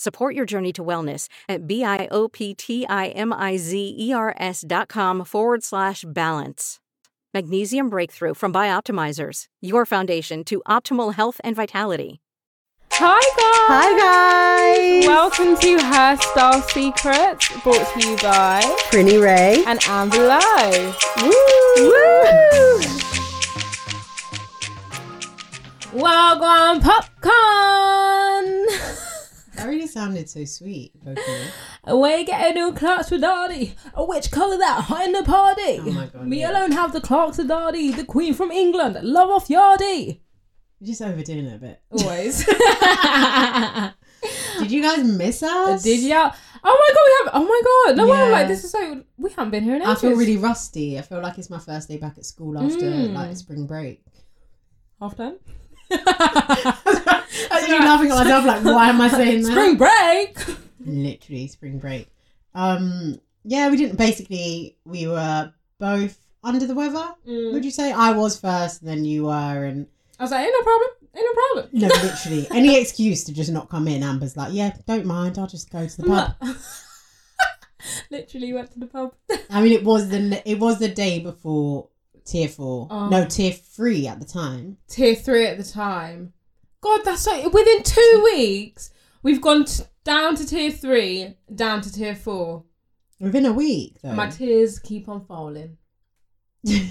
Support your journey to wellness at B-I-O-P-T-I-M-I-Z-E-R-S dot com forward slash balance. Magnesium Breakthrough from Bioptimizers, your foundation to optimal health and vitality. Hi guys! Hi guys! Welcome to Hairstyle Secrets, brought to you by Prinny Ray. and Amber Lowe. Woo! Welcome, popcorn! That really sounded so sweet, vocally. We get a new Clarks for Daddy. Which colour that? Hot in the party. Oh my God, Me yeah. alone have the Clarks for Daddy, the Queen from England. Love off Yardie. You're just overdoing it a bit. Always. Did you guys miss us? Did you? Oh my god, we have. Oh my god, no way! I'm like, this is so. We haven't been here in I feel really rusty. I feel like it's my first day back at school after Mm. like spring break. half time. I you laughing at myself like, why am I saying that? Spring break. Literally spring break. Um, yeah, we didn't. Basically, we were both under the weather. Mm. Would you say I was first, and then you were, and I was like, ain't no problem, ain't no problem. no, literally any excuse to just not come in. Amber's like, yeah, don't mind. I'll just go to the pub. Literally went to the pub. I mean, it was the it was the day before tier four. Oh. No, um, tier three at the time. Tier three at the time. God, that's so. Within two weeks, we've gone t- down to tier three, down to tier four. Within a week, though. My tears keep on falling. and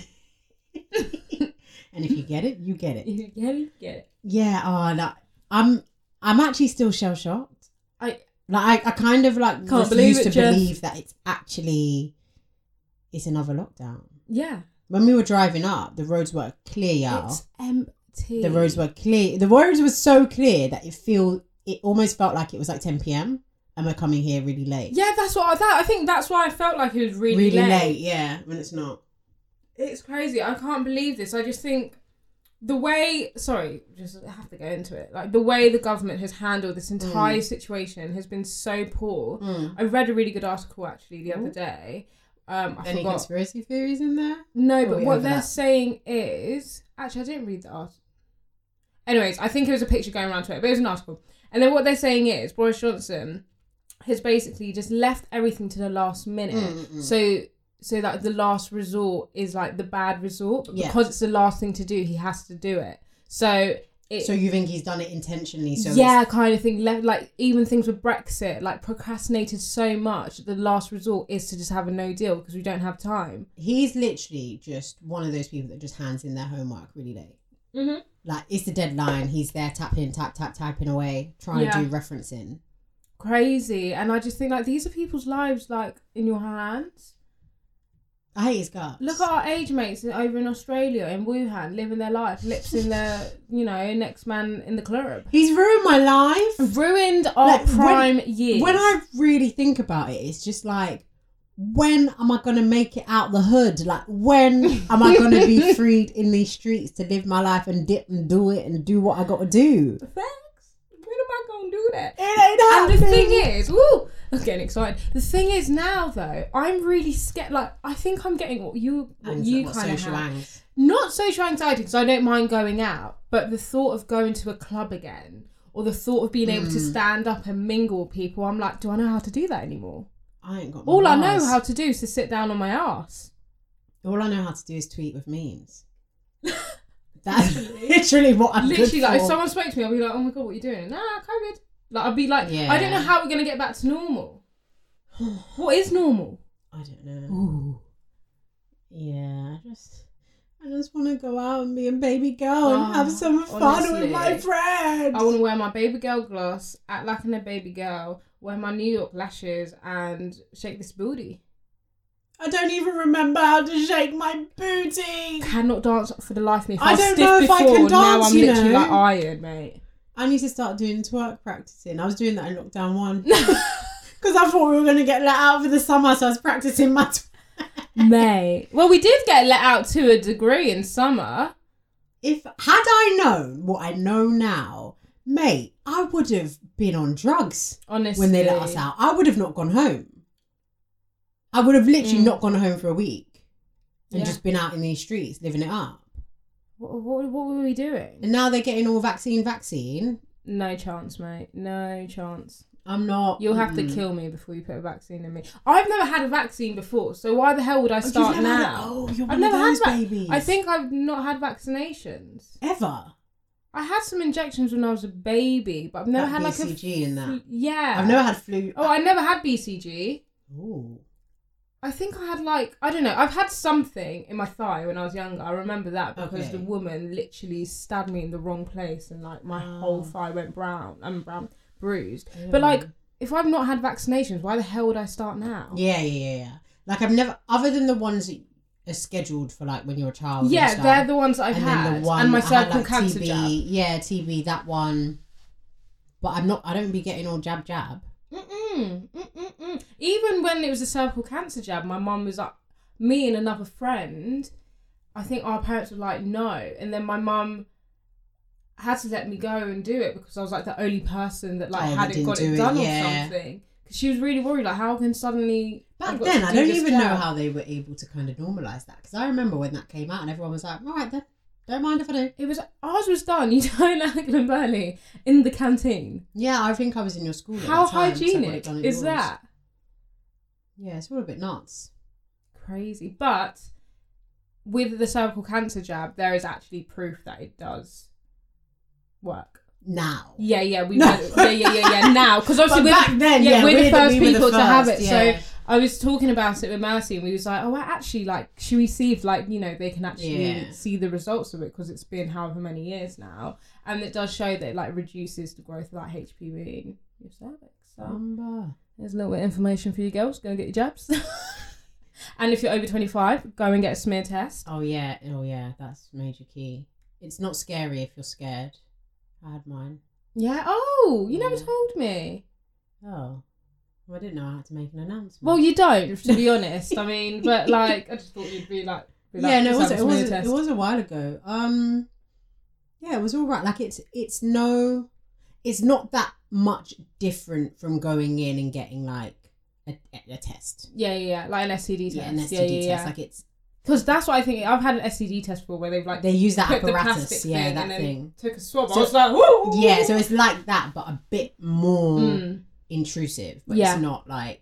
if you get it, you get it. You get it? Get it. Yeah. Oh, no, I'm I'm actually still shell shocked. I Like I, I kind of like Can't believe it, to Jeff. believe that it's actually it's another lockdown. yeah. When we were driving up, the roads were clear, y'all. It's empty. The roads were clear. The roads were so clear that it feel it almost felt like it was like 10 p.m. and we're coming here really late. Yeah, that's what I thought. I think that's why I felt like it was really, really late. late. Yeah, when it's not. It's crazy. I can't believe this. I just think the way sorry, just have to go into it. Like the way the government has handled this entire situation has been so poor. Mm. I read a really good article actually the other day. Um, I Any forgot. conspiracy theories in there? No, Or but what they're that? saying is actually I didn't read the article. Anyways, I think it was a picture going around Twitter, but it was an article. And then what they're saying is Boris Johnson has basically just left everything to the last minute. Mm, mm. So so that the last resort is like the bad resort. But Yeah. because it's the last thing to do, he has to do it. So it So you think he's done it intentionally? So yeah, kind of thing. Like even things with Brexit, like procrastinated so much. The last resort is to just have a no deal because we don't have time. he's literally just one of those people that just hands in their homework really late. Mm-hmm. Like it's the deadline. He's there tapping, tap, tap, typing away, trying Yeah. to do referencing. crazy and i just think like these are people's lives like in your hands I hate his guts. look at our age mates over in australia in wuhan living their life lips in their you know next man in the club He's ruined my life. ruined our Like, when- prime years When I really think about it, it's just like, when am I gonna make it out the hood? Like, when am I gonna be freed in these streets to live my life and dip and do it and do what I gotta do? Facts. when am i gonna do that It ain't happening. and the thing is, woo, I'm getting excited. The thing is now though, I'm really scared. Like I think I'm getting what you what you what kind of social have. angst. Not social anxiety because I don't mind going out, but the thought of going to a club again or the thought of being able to Mm. stand up and mingle with people, I'm like, do I know how to do that anymore? I ain't got. My All I know bars. how to do is to sit down on my ass. All I know how to do is tweet with memes. That's literally what I'm Literally, good like if for. someone spoke to me, I'll be like, oh my god, what are you doing? Nah, COVID. Like I'd be like, I don't know how we're gonna get back to normal. what is normal? I don't know. Ooh. Yeah, I just I just want to go out and be a baby girl and Oh, have some fun with my friends. I want to wear my baby girl gloss, act like I'm a baby girl, wear my New York lashes, and shake this booty. I don't even remember how to shake my booty. Cannot dance for the life of me. If I was don't know if I before, can Now I'm you literally know. like iron, mate. I need to start doing twerk practicing. I was doing that in lockdown one because I thought we were going to get let out for the summer, so I was practicing my. Twerk. Mate. Well, we did get let out to a degree in summer. If had I known what I know now, mate, I would have been on drugs Honestly. when they let us out. I would have not gone home. I would have literally Mm. not gone home for a week and Yeah. just been out in these streets living it up. What, what, what were we doing? And now they're getting all vaccine, vaccine. No chance, mate. No chance. I'm not. You'll have to kill me before you put a vaccine in me. I've never had a vaccine before, so why the hell would I Oh, start never had- now? oh, you're I've one never of had those va- babies. I think I've not had vaccinations. ever. I had some injections when I was a baby, but I've never Like had like a BCG in that. Yeah, I've never had flu. Oh, I never had BCG. Ooh. I think I had like I don't know. I've had something in my thigh when I was younger. I remember that because Okay. the woman literally stabbed me in the wrong place and like my whole Oh. thigh went brown. I'm brown, bruised. But like, if I've not had vaccinations, why the hell would I start now? Yeah, yeah, yeah. Like I've never, other than the ones that are scheduled for like when you're a child. Yeah, stuff, they're the ones that I've and had, then the one and my cervical like, cancer TB, jab. Yeah, TB, that one. But I'm not. I don't be getting all jab jab. Mm-mm, mm-mm-mm. Even when it was a cervical cancer jab, my mum was like, me and another friend, I think our parents were like, no. And then my mum had to let me go and do it because I was like the only person that like Oh, hadn't got do it it, done or something. Because she was really worried, like, how can suddenly. Back then, to I do don't even know how they were able to kind of normalize that because I remember when that came out and everyone was like, "All right, then, don't mind if I do." It was ours was done. You don't like in Burley in the canteen. Yeah, I think I was in your school. How the time, so I got it hygienic is yours. that? Yeah, it's all a bit nuts. crazy. But with the cervical cancer jab, there is actually proof that it does work. Now, Yeah, yeah, we No. went- yeah, yeah, yeah, yeah. Now, because obviously we're, back then, yeah, yeah, we're, the we're the- first we were the people to have it. first, So yeah. I was talking about it with Mercy, and we was like, oh, well, actually, like she received, like you know, they can actually Yeah. see the results of it because it's been however many years now, and it does show that it like reduces the growth of like HPV in your cervix. So there's a little bit of information for you girls. Go and get your jabs. and if you're over 25, go and get a smear test. Oh yeah, oh yeah, that's major key. It's not scary if you're scared. I had mine. Yeah. Oh, you never told me. Oh, I didn't know I had to make an announcement. Well, you don't, to be honest. I mean, but like, I just thought you'd be like, be like yeah, no, it "Let's was it was it was a while ago. Um, yeah, it was all right. Like it's it's no, it's not that much different from going in and getting like a, a test. Yeah, yeah, yeah, like an STD test. Yeah, an STD yeah, yeah, test. Like it's Because that's what I think. I've had an STD test before where they've like they use that apparatus. Yeah, that thing. took a swab. So- I was like, Woo! Yeah, so it's like that, but a bit more Mm. Intrusive. But Yeah. it's not like,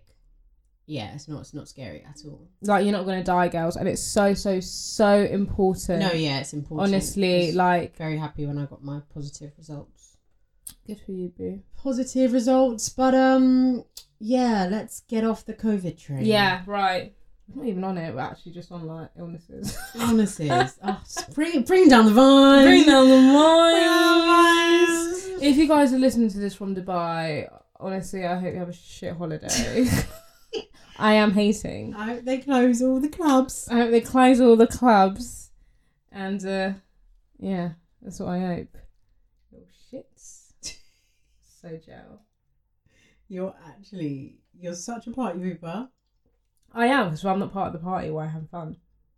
yeah, it's not it's not scary at all. like you're not gonna die, girls, and it's so so so important. No, yeah, it's important. honestly, like very happy when I got my positive results. good for you, boo. Positive results, but um, yeah, let's get off the COVID train. Yeah, right. I'm not even on it. We're actually just on like illnesses. illnesses. oh, bring bring down the vibes. Bring down the Bring down the vibes. If you guys are listening to this from Dubai, honestly, I hope you have a shit holiday. I am hating. I hope they close all the clubs. I hope they close all the clubs, and uh, yeah, that's what I hope. Oh shits, so gel. You're actually you're such a party pooper. I am because I'm not part of the party where I have fun.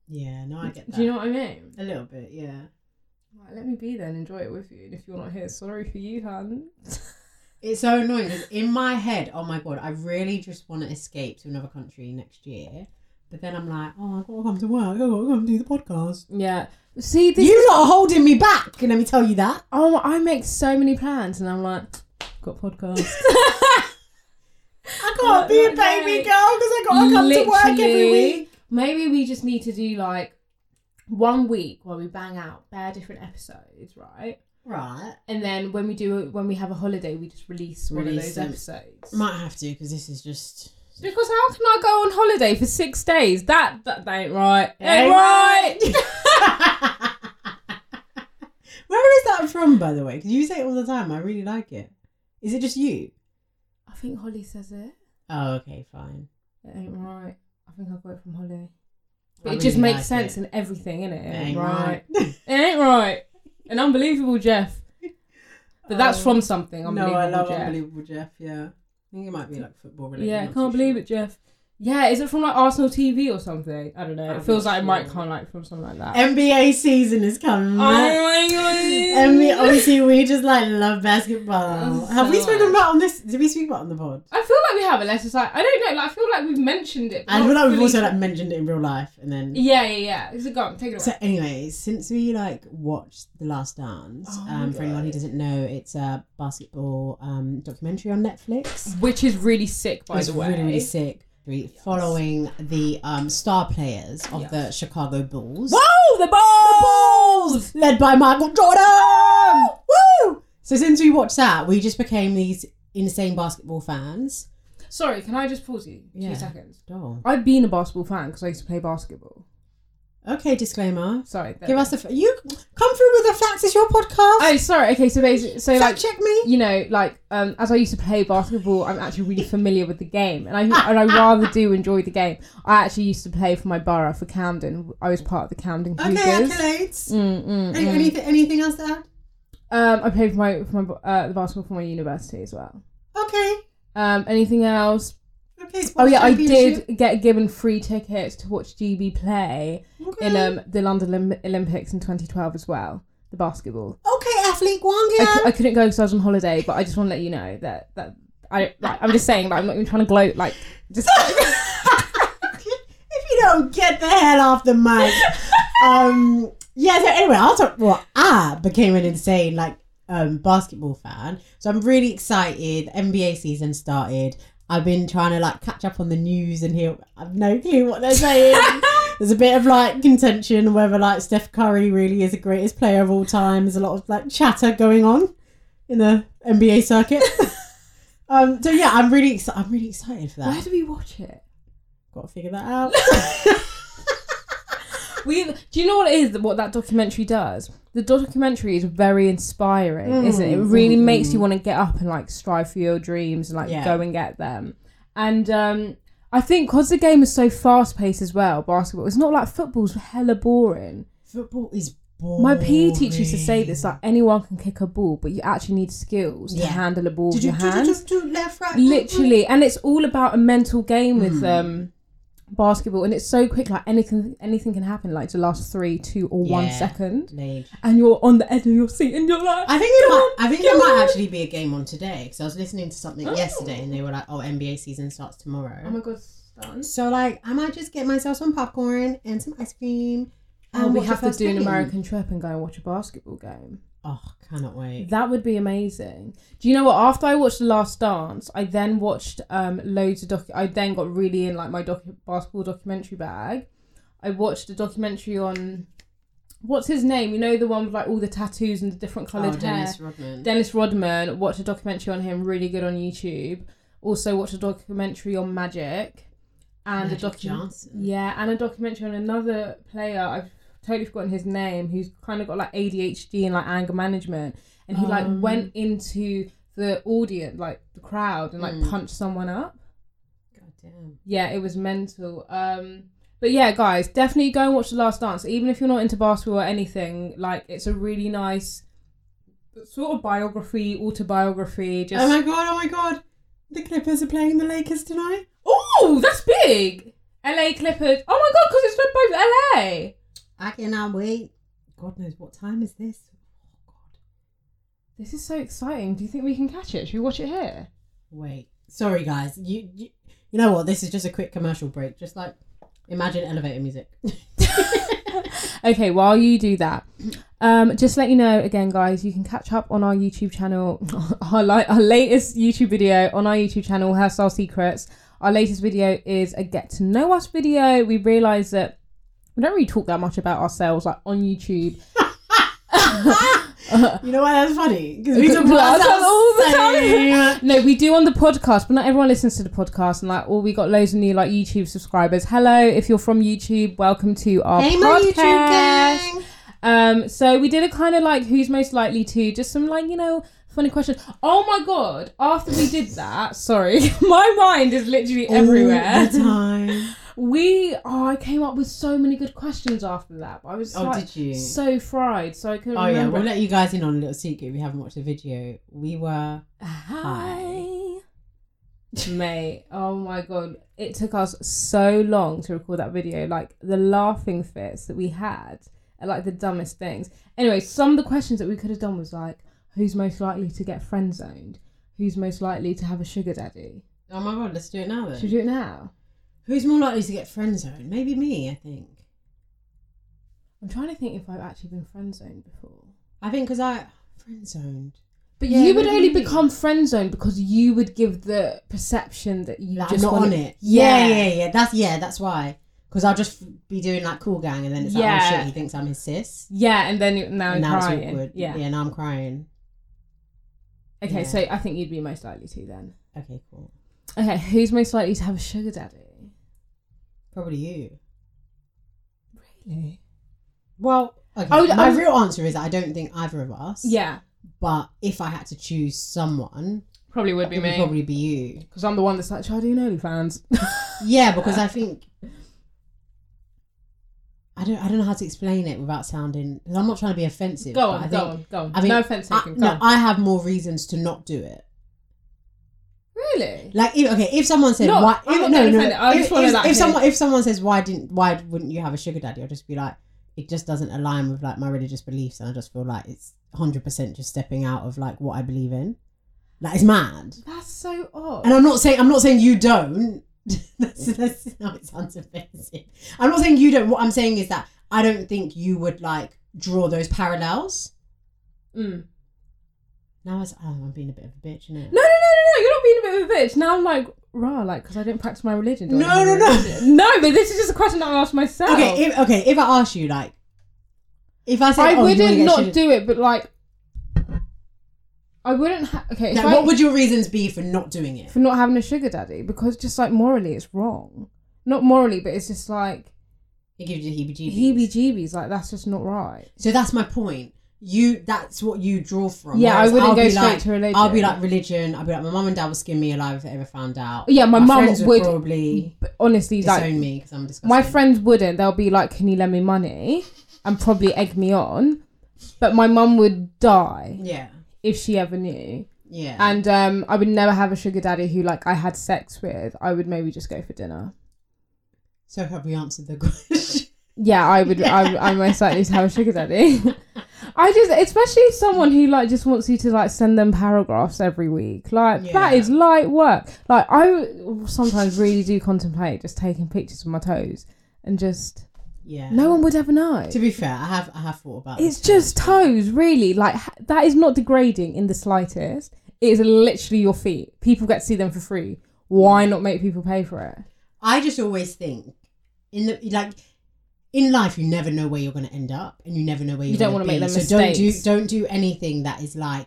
Yeah, no, I get that. Do you know what I mean? a little bit? Yeah. Right, let me be there and enjoy it with you. And if you're not here, sorry for you, hun. It's so annoying 'cause in my head, oh my god, I really just want to escape to another country next year. But then I'm like, oh, I've got to come to work. I've got to come do the podcast. yeah. See, this you is lot are holding me back. Let me tell you that. oh, I make so many plans, and I'm like, got podcast. I can't be a baby girl because I got to come to work every week. Maybe we just need to do like one week where we bang out bare different episodes, right? Right. And then when we do when we have a holiday, we just release, one of those episodes. Might have to because this is just. Because how can I go on holiday for six days? That that, that ain't right. Ain't Ain't right. Where is that from, by the way? Because you say it all the time. I really like it. Is it just you? I think Holly says it. Oh, okay, fine. It ain't right. I think I got it from Holly. But I it just makes like sense it. in everything, innit? It ain't right. right. It ain't right. An unbelievable Jeff. But that's Oh. from something. no, Unbelievable I love Jeff. Unbelievable Jeff. Yeah, I think it might be like football related. Yeah, I can't believe sure. it, Jeff. Yeah, is it from like Arsenal TV or something? I don't know. It feels like it might come like from something like that. NBA season is coming. oh my god! And we obviously we just like love basketball. So Have we spoken about on this? Did we speak about it on the pod? I feel like we have, unless it's like I don't know. Like I feel like we've mentioned it. I feel like we've fully- also like mentioned it in real life, and then. Yeah, yeah, yeah. Is it gone? Take it away. So, anyways, since we like watched The Last Dance, Oh um, for anyone who doesn't know, it's a basketball um documentary on Netflix. Which is really sick, by it's the way. really really sick. Following the um star players of Yes. the Chicago Bulls. Whoa, the Bulls! The Bulls! led by Michael Jordan. Woo! So since we watched that, we just became these insane basketball fans. Sorry, can I just pause you? Yeah. Two seconds. Oh. I've been a basketball fan because I used to play basketball. Okay, disclaimer. Sorry. Give us go. the you come through with the facts. It's your podcast. Oh, sorry. Okay, so basically, so Fact like, check me. you know, like, um, as I used to play basketball, I'm actually really familiar with the game, and I and I rather do enjoy the game. I actually used to play for my borough for Camden. I was part of the Camden Okay, accolades. Mm, mm, Any, mm. anything, anything else to add? Um, I played for my for my uh, the basketball for my university as well. Okay. Um, anything else? Oh yeah, I did get given free tickets to watch GB play Okay. in um the London Olymp- Olympics in 2012 as well. The basketball. okay, athlete Guang I, cou- couldn't go because I was on holiday, but I just want to let you know that that I like, I'm just saying like I'm not even trying to gloat like just if you don't get the hell off the mic. um yeah, so anyway, I'll talk well, I became an insane like um basketball fan. So I'm really excited. NBA season started. I've been trying to like catch up on the news and hear I've no clue what they're saying. There's a bit of like contention whether like Steph Curry really is the greatest player of all time. There's a lot of like chatter going on in the NBA circuit. um so yeah, I'm really excited I'm really excited for that. where do we watch it? Got to figure that out. We do you know what it is? that What that documentary does? The documentary is very inspiring, Mm, isn't it? It really mm, makes you want to get up and like strive for your dreams and like Yeah. go and get them. And um, I think because the game is so fast paced as well, basketball. It's not like football's hella boring. Football is boring. My PE teacher used to say this: like anyone can kick a ball, but you actually need skills to handle a ball with you your do, hands. do, left, right, Literally, and it's all about a mental game with Mm. um basketball, and it's so quick. Like anything, anything can happen. Like to last three, two, or one Yeah. second, Late. and you're on the edge of your seat, and you're like, I think it might. on, I think go there might actually be a game on today because I was listening to something Oh. yesterday and they were like, "Oh, NBA season starts tomorrow." oh my god, done. so like, I might just get myself some popcorn and some ice cream. Oh, and we have to do an. American trip and go and watch a basketball game. Oh, cannot wait. That would be amazing. Do you know what? After I watched The Last Dance, I then watched um loads of doc. I then got really in like my doc- basketball documentary bag. I watched a documentary on what's his name? You know the one with like all the tattoos and the different Oh, coloured hair. Dennis Rodman. Dennis Rodman. Watched a documentary on him, really good on YouTube. Also watched a documentary on Magic, and Magic a documentary. Johnson. Yeah, and a documentary on another player. I've totally forgotten his name. Who's kind of got like ADHD and like anger management, and he like Um. went into the audience, like the crowd, and like Mm. punched someone up. God damn. Yeah, it was mental. Um, but yeah, guys, definitely go and watch The Last Dance. Even if you're not into basketball or anything, like it's a really nice sort of biography, autobiography. Just Oh my god! Oh my god! The Clippers are playing the Lakers tonight. oh, that's big. LA Clippers. Oh my god, because it's both LA. I cannot wait. God knows what time is this. Oh god. This is so exciting. Do you think we can catch it? Should we watch it here? Wait, sorry guys. You, you you know what? This is just a quick commercial break. Just like imagine elevator music. Okay, while you do that, um, just let you know again, guys, you can catch up on our YouTube channel, our, li- our latest YouTube video on our YouTube channel, Hairstyle Secrets. Our latest video is a get to know us video. We realised that we don't really talk that much about ourselves like on YouTube. you know why that's funny? Because we talk about ourselves all the time. No, we do on the podcast, but not everyone listens to the podcast. And like, oh, we got loads of new like YouTube subscribers. Hello, if you're from YouTube, welcome to our Hey, my podcast. YouTube gang. Um, so we did a kind of like who's most likely to, just some like you know funny questions. Oh my god! After we did that, sorry, my mind is literally everywhere. All the time. We oh, I came up with so many good questions after that. I was Oh, like, did you? so fried, so I couldn't Oh yeah, we'll let you guys in on a little secret if you haven't watched the video. We were Hi. Mate, oh my god. It took us so long to record that video. Like the laughing fits that we had are like the dumbest things. Anyway, some of the questions that we could have done was like, who's most likely to get friend zoned? Who's most likely to have a sugar daddy? Oh my god, let's do it now then. Should we do it now? Who's more likely to get friend zoned? Maybe me, I think. I'm trying to think if I've actually been friend zoned before. I think because I friend zoned. But Yeah, you would only me. become friend zoned because you would give the perception that you Like, just not on it. Yeah, yeah, yeah. That's yeah, that's why. Because I'll just be doing like cool gang, and then it's like, oh shit, he thinks I'm his sis. Yeah, and then you- now and now crying. it's awkward. Yeah. yeah. Now I'm crying. Okay, Yeah. so I think you'd be most likely to then. Okay, cool. Okay, who's most likely to have a sugar daddy? Probably you. Really? Well, okay. I would- my I would- real answer is I don't think either of us. Yeah, But if I had to choose someone, probably would it be would me. probably be you. Because I'm the one that's like, should I do an OnlyFans? Yeah, because I think I don't I don't know how to explain it without sounding. Because I'm not trying to be offensive. go on, I go on, go on. I mean, no offense taken. Go no, on. I have more reasons to not do it. Really? Like, if, okay, if someone said No, why, if, no, no. I if, just if, like, if someone if someone says why didn't why wouldn't you have a sugar daddy, I'll just be like, it just doesn't align with like my religious beliefs, and I just feel like it's hundred percent just stepping out of like what I believe in. Like, it's mad. That's so odd. And I'm not saying I'm not saying you don't. that's, that's how it sounds offensive. I'm not saying you don't. What I'm saying is that I don't think you would like draw those parallels. Mm. Now I was, oh, I'm being a bit of a bitch, innit? No, no, no, no, no. You're not being a bit of a bitch. Now I'm like, rah, like, because I didn't practice my religion. do I No, no, no. religion? No, but this is just a question that I asked myself. Okay, if, okay. If I ask you, like, if I said, I oh, you wanna wouldn't get not do it, but like, I wouldn't. Ha- okay, if Like, I- what would your reasons be for not doing it? for not having a sugar daddy because just like morally it's wrong. Not morally, but it's just like It gives you heebie-jeebies. heebie-jeebies. Like that's just not right. So that's my point. You, that's what you draw from. Yeah, I wouldn't I'll go straight like, to religion. I'll be like religion. I'll be like, my mum and dad would skin me alive if they ever found out. Yeah, my mum friends would- probably honestly, disown like me because I'm disgusting. my friends wouldn't. They'll be like, "Can you lend me money?" and probably egg me on. But my mum would die Yeah, if she ever knew. yeah. And um, I would never have a sugar daddy who like I had sex with. I would maybe just go for dinner. so have we answered the question? Yeah, I would. I, I'm most likely to have a sugar daddy. I just, especially someone who like just wants you to like send them paragraphs every week. Like that Yeah. is light work. Like I sometimes really do contemplate just taking pictures of my toes and just yeah. no one would ever know. To be fair, I have I have thought about. It. It's just too. toes, really. Like that is not degrading in the slightest. It is literally your feet. People get to see them for free. Why not make people pay for it? I just always think in the like in life you never know where you're going to end up and you never know where you're You don't going wanna make be. them so don't do don't do anything that is like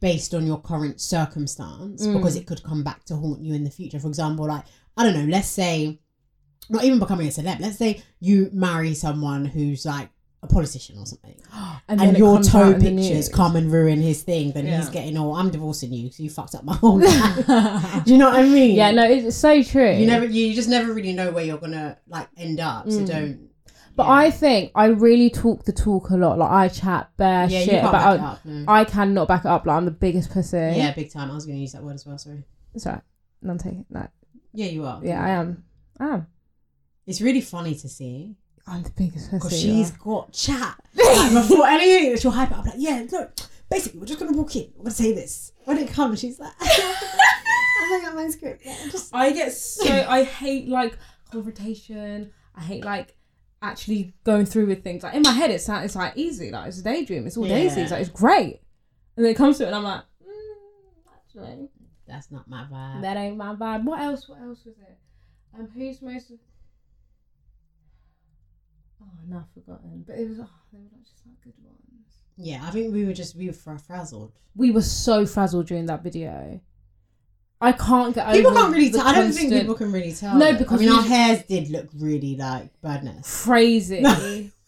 based on your current circumstance Mm. because it could come back to haunt you in the future. For example, like I don't know, let's say not even becoming a celeb. Let's say you marry someone who's like a politician or something, and, it your toe out in the pictures come and ruin his thing. Then he's getting, all I'm divorcing you because you fucked up my whole life. do you know what I mean? Yeah, no, it's so true. You never, you just never really know where you're gonna like end up. So Mm. don't. But yeah. I think I really talk the talk a lot. Like I chat bare yeah, you shit can't about. back it up. No. I cannot back it up. Like I'm the biggest pussy. yeah, big time. I was gonna use that word as well. Sorry. Sorry. None taken. No. Yeah, you are. Yeah, I am. I am. It's really funny to see I'm the biggest pussy. because she's got chat. like, before anything, she'll hype it up. Like, yeah, look. Basically, we're just gonna walk in. We're gonna say this. When it comes, she's like, "Oh my god, my script." Yeah, just I get so I hate like confrontation. I hate like actually going through with things. Like in my head, it's sounds it's like easy. Like it's a daydream. It's all Yeah. daisy. It's like it's great. And then it comes to it, and I'm like, mm, actually, that's not my vibe. that ain't my vibe. What else? What else was it? Um, who's most? Oh, no, I've forgotten. But it was. Oh, they were like just like good ones. yeah, I think we were just we were frazzled. We were so frazzled during that video. I can't get over. People can't really tell. I don't think people can really tell. No, because I mean, our hairs did look really like badness. crazy.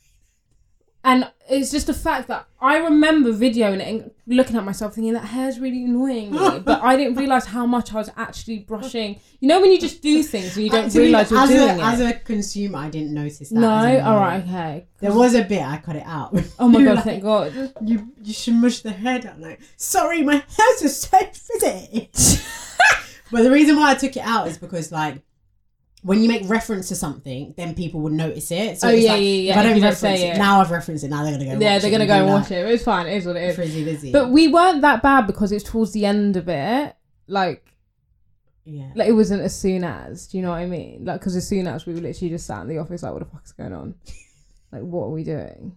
And it's just the fact that I remember videoing it and looking at myself thinking that hair's really annoying me, but I didn't realize how much I was actually brushing. You know when you just do things and you don't realize you're as doing a, it. As a consumer, I didn't notice that. no, as a all man. okay. There was a bit I cut it out. Oh my You god, like, thank God. You you should mush the hair down. Like, sorry, my hair's just so frizzy. But the reason why I took it out is because like when you make reference to something, then people would notice it. So Oh, it's yeah, like, yeah, yeah, If I don't reference say it, it. now I've referenced it. Now they're gonna go. Yeah, watch they're gonna go and watch it. It's fine. It is what it is. Frizzy busy. But we weren't that bad because it's towards the end of it. Like, yeah. like it wasn't as soon as. Do you know what I mean? Like, because as soon as we were literally just sat in the office, like, what the fuck is going on? Like, what are we doing?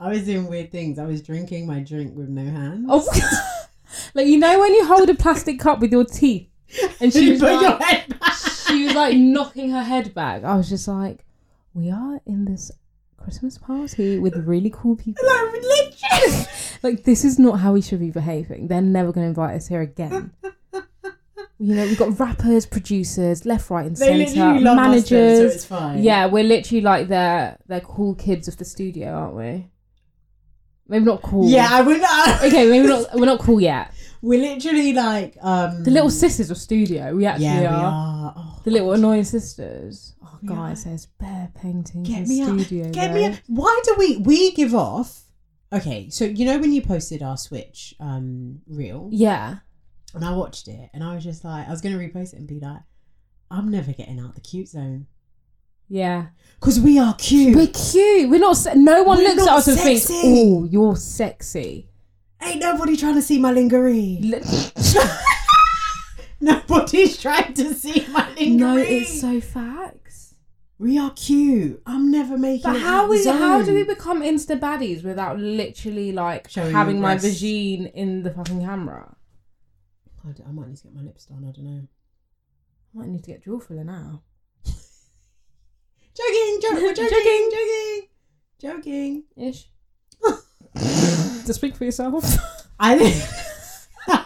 I was doing weird things. I was drinking my drink with no hands. Oh, like you know when you hold a plastic cup with your teeth, and she was like, your head back. she was like knocking her head back. I was just like, we are in this Christmas party with really cool people. Like, religious. like this is not how we should be behaving. They're never going to invite us here again. You know, we've got rappers, producers, left, right, and They centre, literally love us, though, managers. so it's fine. yeah, we're literally like their their cool kids of the studio, aren't we? Maybe not cool. Yeah, I would not. Okay, maybe not. We're not cool yet. We're literally like um The little sisters of studio. We actually Yeah, we are. are. Oh, The little annoying sisters. Oh, We guys, are. there's bare paintings Get in me studio. Get though. me. out. Why do we we give off? Okay, so you know when you posted our Switch um reel, Yeah. and I watched it, and I was just like, I was gonna repost it and be like, I'm never getting out the cute zone Yeah. because we are cute. We're cute. We're not. Se- no one We're looks at us and thinks, "Oh, you're sexy." Ain't nobody trying to see my lingerie. Li- Nobody's trying to see my lingerie. no, it's so facts. we are cute. I'm never making. But how we how do we become insta baddies without literally like Showing having my breasts. vagine in the fucking camera? I, d- I might need to get my lips done. I don't know. I might need to get jaw filler now. Joking, jo- we're joking, joking, joking. Ish. To speak for yourself. I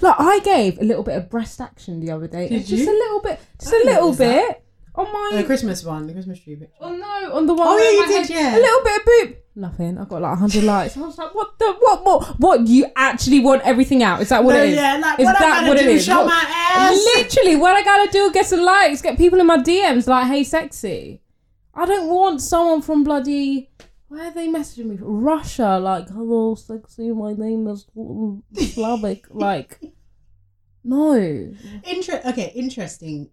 Like I gave a little bit of breast action the other day. Did just you? a little bit, just I a little was that. bit on my. the Christmas one, the Christmas tree picture. Oh no, on the one. Oh, yeah, you did, head- yeah. A little bit of boob. Nothing. I've got like hundred likes. I was like, what the what what what? You actually want everything out? Is that what No, it is? yeah, like is what that I what it do? is? Show What- my ass. Literally, what I gotta do? Get some likes. Get people in my DMs like, hey, sexy. I don't want someone from bloody. Where are they messaging me? Russia, like, hello, sexy. My name is Slavic. like, no. Inter- okay, interesting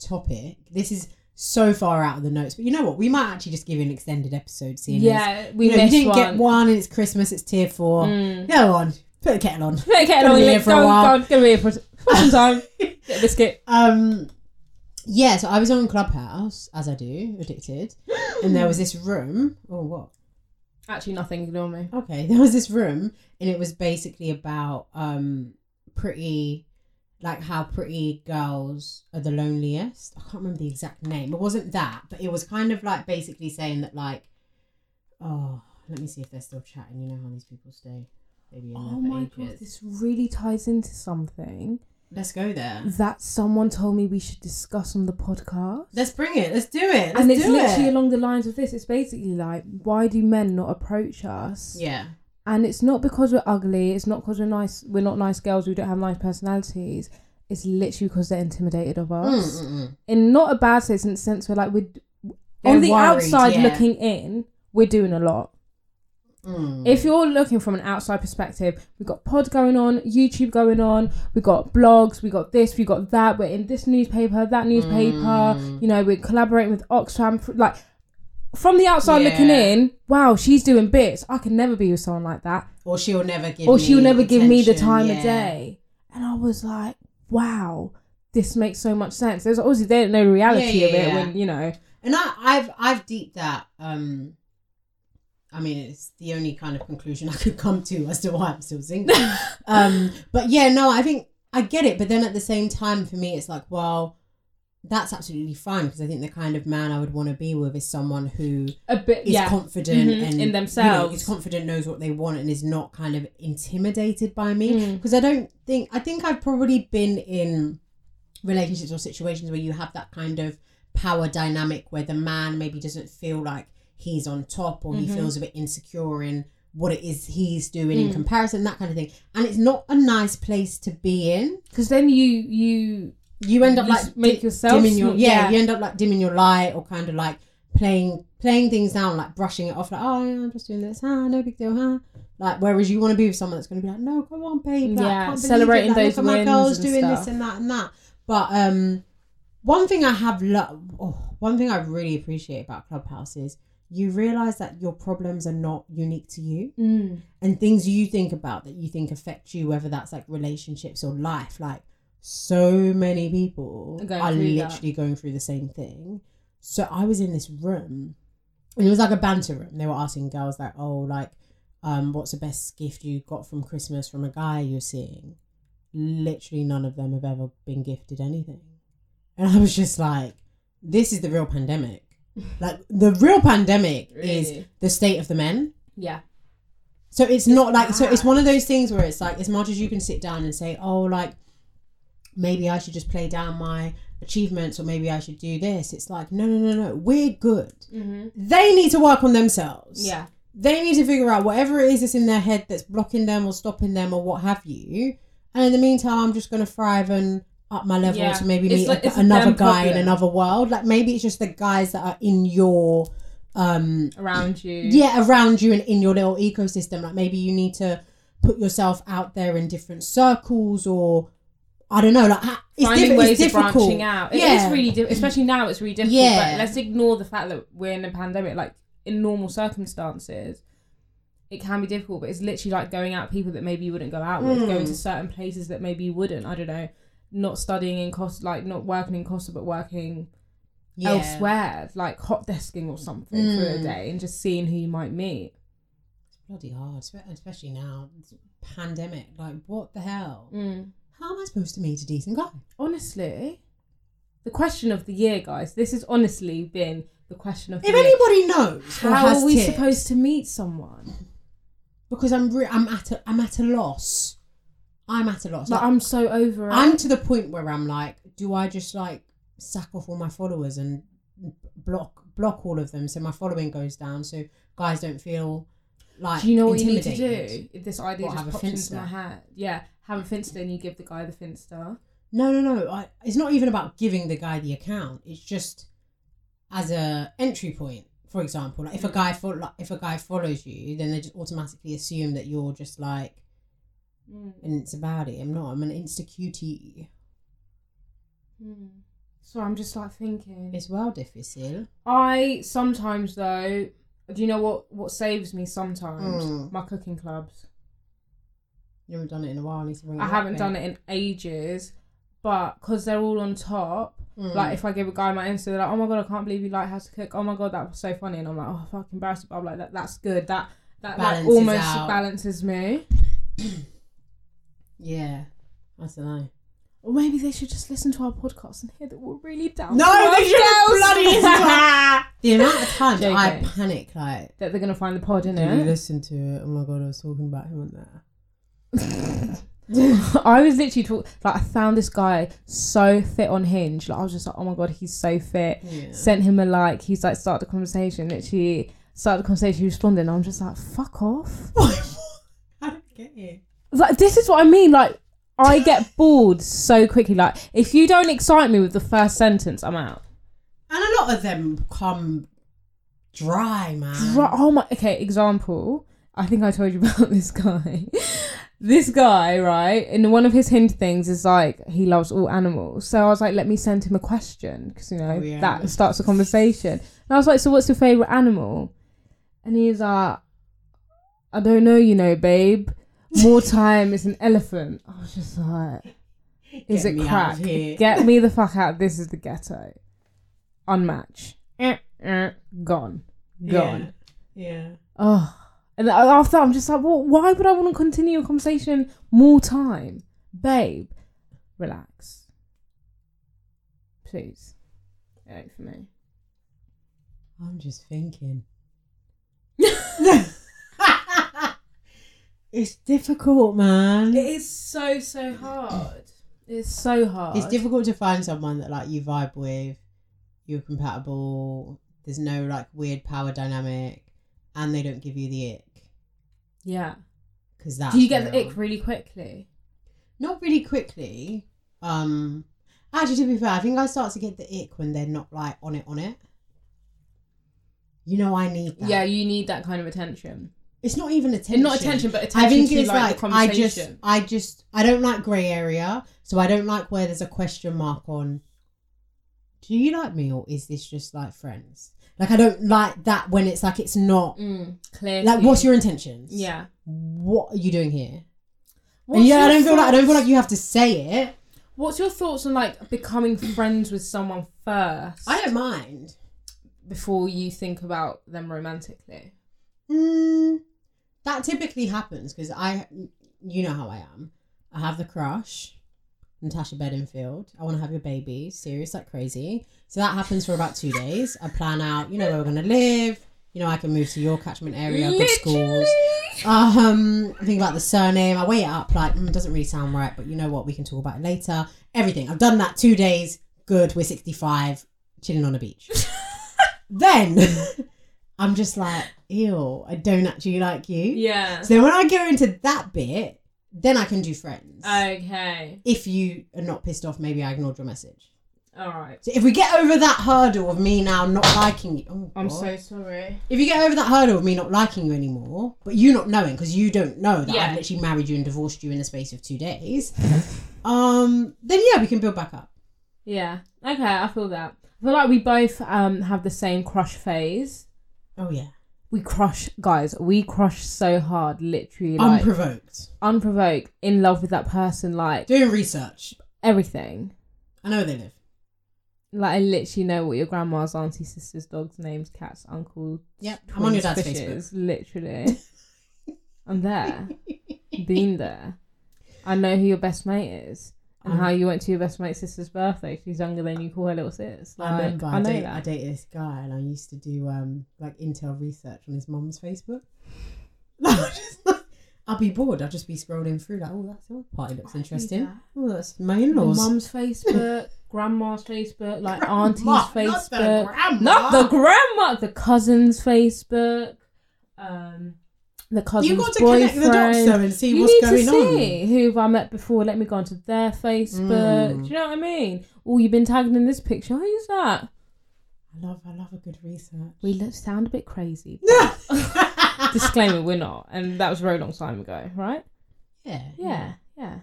topic. This is so far out of the notes, but you know what? We might actually just give you an extended episode. Seeing Yeah, we you, know, you didn't one. get one, and it's Christmas. It's tier four. Mm. Go on, put the kettle on. Okay, Gonna no, be go, here for a go, while. go, gonna be here for, for some time. Get a biscuit. Um, yeah. So I was on Clubhouse, as I do, addicted, and there was this room. Oh, what? Actually, nothing. Ignore me. Okay, there was this room, and it was basically about um pretty, like how pretty girls are the loneliest. I can't remember the exact name. It wasn't that, but it was kind of like basically saying that like, oh, let me see if they're still chatting. You know how these people stay. They be in Oh there for my god, this really ties into something Let's go there. that someone told me we should discuss on the podcast. Let's bring it. Let's do it. Let's and it's literally it. along the lines of this. It's basically like, why do men not approach us? yeah. And it's not because we're ugly. It's not because we're nice. We're not nice girls. We don't have nice personalities. It's literally because they're intimidated of us. mm, mm. In not a bad sense, in the sense where like we're They're on the worried, outside yeah. looking in, we're doing a lot. Mm. If you're looking from an outside perspective, we've got pod going on, YouTube going on, we've got blogs, we've got this, we've got that. We're in this newspaper, that newspaper. Mm. You know, we're collaborating with Oxfam. Like from the outside looking in, wow, she's doing bits. I can never be with someone like that, or she'll never give. or me she'll never give me the time yeah. of day. And I was like, wow, this makes so much sense. There's obviously they don't know the reality Yeah, of it yeah, when you know. And I, I've I've deeped that. Um, I mean, it's the only kind of conclusion I could come to as to why I'm still single. um, but yeah, no, I think I get it. But then at the same time, for me, it's like, well, that's absolutely fine because I think the kind of man I would want to be with is someone who A bit, is yeah. confident Mhm, and in You themselves. know, is confident, knows what they want, and is not kind of intimidated by me. Mm. Because I don't think I think I've probably been in relationships or situations where you have that kind of power dynamic where the man maybe doesn't feel like he's on top or he Mhm. feels a bit insecure in what it is he's doing in Mm. comparison, that kind of thing. And it's not a nice place to be in. Because then you you You end up You like make di- yourself dimming your yeah, yeah. You end up like dimming your light or kind of like playing playing things down, like brushing it off, like oh yeah, I'm just doing this, huh no big deal, huh? Like whereas you want to be with someone that's going to be like, no, come on, babe, like, Yeah, celebrating it. Like, those look at my wins girls doing stuff. this and that and that. But um, one thing I have lo- oh, one thing I really appreciate about Clubhouse is you realize that your problems are not unique to you mm, and things you think about that you think affect you, whether that's like relationships or life, like so many people Are through that. literally going through the same thing. So I was in this room, and it was like a banter room. They were asking girls like, "Oh, like, um, what's the best gift you got from Christmas from a guy you're seeing?" Literally, none of them have ever been gifted anything, and I was just like, "This is the real pandemic." Like the real pandemic is the state of the men. yeah. So it's, not like so it's one of those things where it's like as much as you can sit down and say, oh, like maybe I should just play down my achievements or maybe I should do this. It's like no, no, no, no. We're good. Mm-hmm. They need to work on themselves. Yeah. They need to figure out whatever it is that's in their head that's blocking them or stopping them or what have you. And in the meantime, I'm just gonna thrive and up my level Yeah. to maybe It's meet like- a- another guy in another world. Like maybe it's just the guys that are in your um Around you. yeah around you and in your little ecosystem like maybe you need to put yourself out there in different circles or i don't know like it's, Finding diff- ways it's of branching out. It is Yeah. really, di- especially now, it's really difficult. Yeah. But let's ignore the fact that we're in a pandemic. Like in normal circumstances, it can be difficult. But it's literally like going out people that maybe you wouldn't go out with, Mm. going to certain places that maybe you wouldn't. I don't know. Not studying in Costa, like not working in Costa, but working yeah. elsewhere, like hot desking or something for a Mm. day, and just seeing who you might meet. it's bloody hard especially now it's a pandemic like what the hell Mm. how am i supposed to meet a decent guy Honestly, the question of the year, guys. This has honestly been the question of the year. if year. anybody knows How are we tips, supposed to meet someone? because i'm re- i'm at a i'm at a loss i'm at a loss Like Like, I'm so over it. I'm to the point where I'm like, do I just like sack off all my followers and block block all of them so my following goes down so guys don't feel like do you know what you need to do? If this idea What, just pops into my head. Yeah, have a finsta and you give the guy the finsta. No, no, no. I, it's not even about giving the guy the account. It's just as a entry point. For example, like if a mm. guy fo- like if a guy follows you, then they just automatically assume that you're just like, and it's about it. I'm not. I'm an insta cutie. So I'm just like thinking. It's well difficult. I sometimes though, do you know what what saves me sometimes? Mm. My cooking clubs. You haven't done it in a while. I need to bring I haven't done it in ages, but because they're all on top. Mm. Like if I give a guy my Insta, they're like, "Oh my god, I can't believe you like how to cook." Oh my god, that was so funny, and I'm like, "Oh fuck, embarrassed." But I'm like, "That that's good. That that Balances almost out. balances me." Yeah, I don't know. Or maybe they should just listen to our podcast and hear that we're really down. No, they shouldn't bloody listen to The amount of times I Joking. panic, like, that they're gonna find the pod in did you it. listen to it? Oh my god, I was talking about him on there. I was literally talk like I found this guy so fit on Hinge. Like I was just like, oh my god, he's so fit. Sent him a like. He's like start the conversation. Literally started the conversation. He responded. And I'm just like, fuck off. I don't get it. Like this is what I mean. Like I get bored so quickly. Like if you don't excite me with the first sentence, I'm out. And a lot of them come dry, man. Dry- oh my. Okay, example. I think I told you about this guy. this guy, right? In one of his Hinge things is like he loves all animals. So I was like, let me send him a question because you know Oh, yeah. that starts a conversation. And I was like, so what's your favorite animal? And he's like, I don't know, you know, babe. More time is an elephant. I was just like, is Get it me out crack? of here. Get me the fuck out. This is the ghetto. Unmatch. Eh, eh, gone. Gone. Yeah. Oh, and then after that, I'm just like, well, why would I want to continue a conversation more time, babe? Relax, please. It ain't for me. I'm just thinking. it's difficult, man. It is so so hard. It's so hard. It's difficult to find someone that like you vibe with, you're compatible, there's no like weird power dynamic, and they don't give you the ick Yeah. because that. Do you get the ick really quickly? Not really quickly. Um, actually, to be fair, I think I start to get the ick when they're not like on it on it. You know, I need that. Yeah, you need that kind of attention. It's not even attention. Not attention, but attention I think to it's like, like, I just, I just, I don't like grey area, so I don't like where there's a question mark on. Do you like me, or is this just like friends? Like I don't like that when it's like it's not. mm, clear. Like, what's your intentions? yeah? What are you doing here? What's yeah, I don't feel like I don't feel like you have to say it. What's your thoughts on like becoming friends with someone first? I don't mind. before you think about them romantically. Mm, that typically happens because I, you know how I am. I have the crush, Natasha Bedingfield. I want to have your baby. Serious like crazy. So that happens for about two days. I plan out, you know, where we're gonna live. You know, I can move to your catchment area, good schools. Um, I think about the surname. I weigh it up. Like, mm, doesn't really sound right, but you know what? We can talk about it later. Everything. I've done that. Two days. Good. We're sixty-five, chilling on a beach. then I'm just like, ew. I don't actually like you. Yeah. So when I go into that bit, then I can do friends. Okay. if you are not pissed off, maybe I ignored your message. All right. So if we get over that hurdle of me now not liking you, oh I'm God. so sorry. If you get over that hurdle of me not liking you anymore, but you not knowing because you don't know that Yeah. I've literally married you and divorced you in the space of two days, um, then yeah, we can build back up. Yeah. Okay, I feel that. I feel like we both um have the same crush phase. Oh yeah, We crush, guys. We crush so hard, literally, like unprovoked. unprovoked, in love with that person, like Doing research. everything. I know where they live. Like I literally know what your grandma's, auntie, sister's, dogs' names, cats, uncle. Yep, I'm on your dad's fishes, Literally, I'm there. Been there. I know who your best mate is. And Um, how you went to your best mate's sister's birthday. She's younger than you call her little sis. Like, I remember I I, date, that. I dated this guy and I used to do um like intel research on his mum's Facebook. I just, like, I'll be bored. I'll just be scrolling through like, oh, that's your party looks I interesting. that. Oh, that's my in-laws. mum's Facebook, grandma's Facebook, like Grandma, auntie's not the Facebook, grandma. not the grandma, the cousin's Facebook, um, the cousin's you got to boyfriend. connect the dots though and see you what's need going to on. see who have I met before. Let me go onto their Facebook. Mm. Do you know what I mean? Oh, you've been tagged in this picture. Who's that? I love, I love a good research. We look, sound a bit crazy. Disclaimer: We're not, and that was a very long time ago, right? yeah, Yeah, yeah.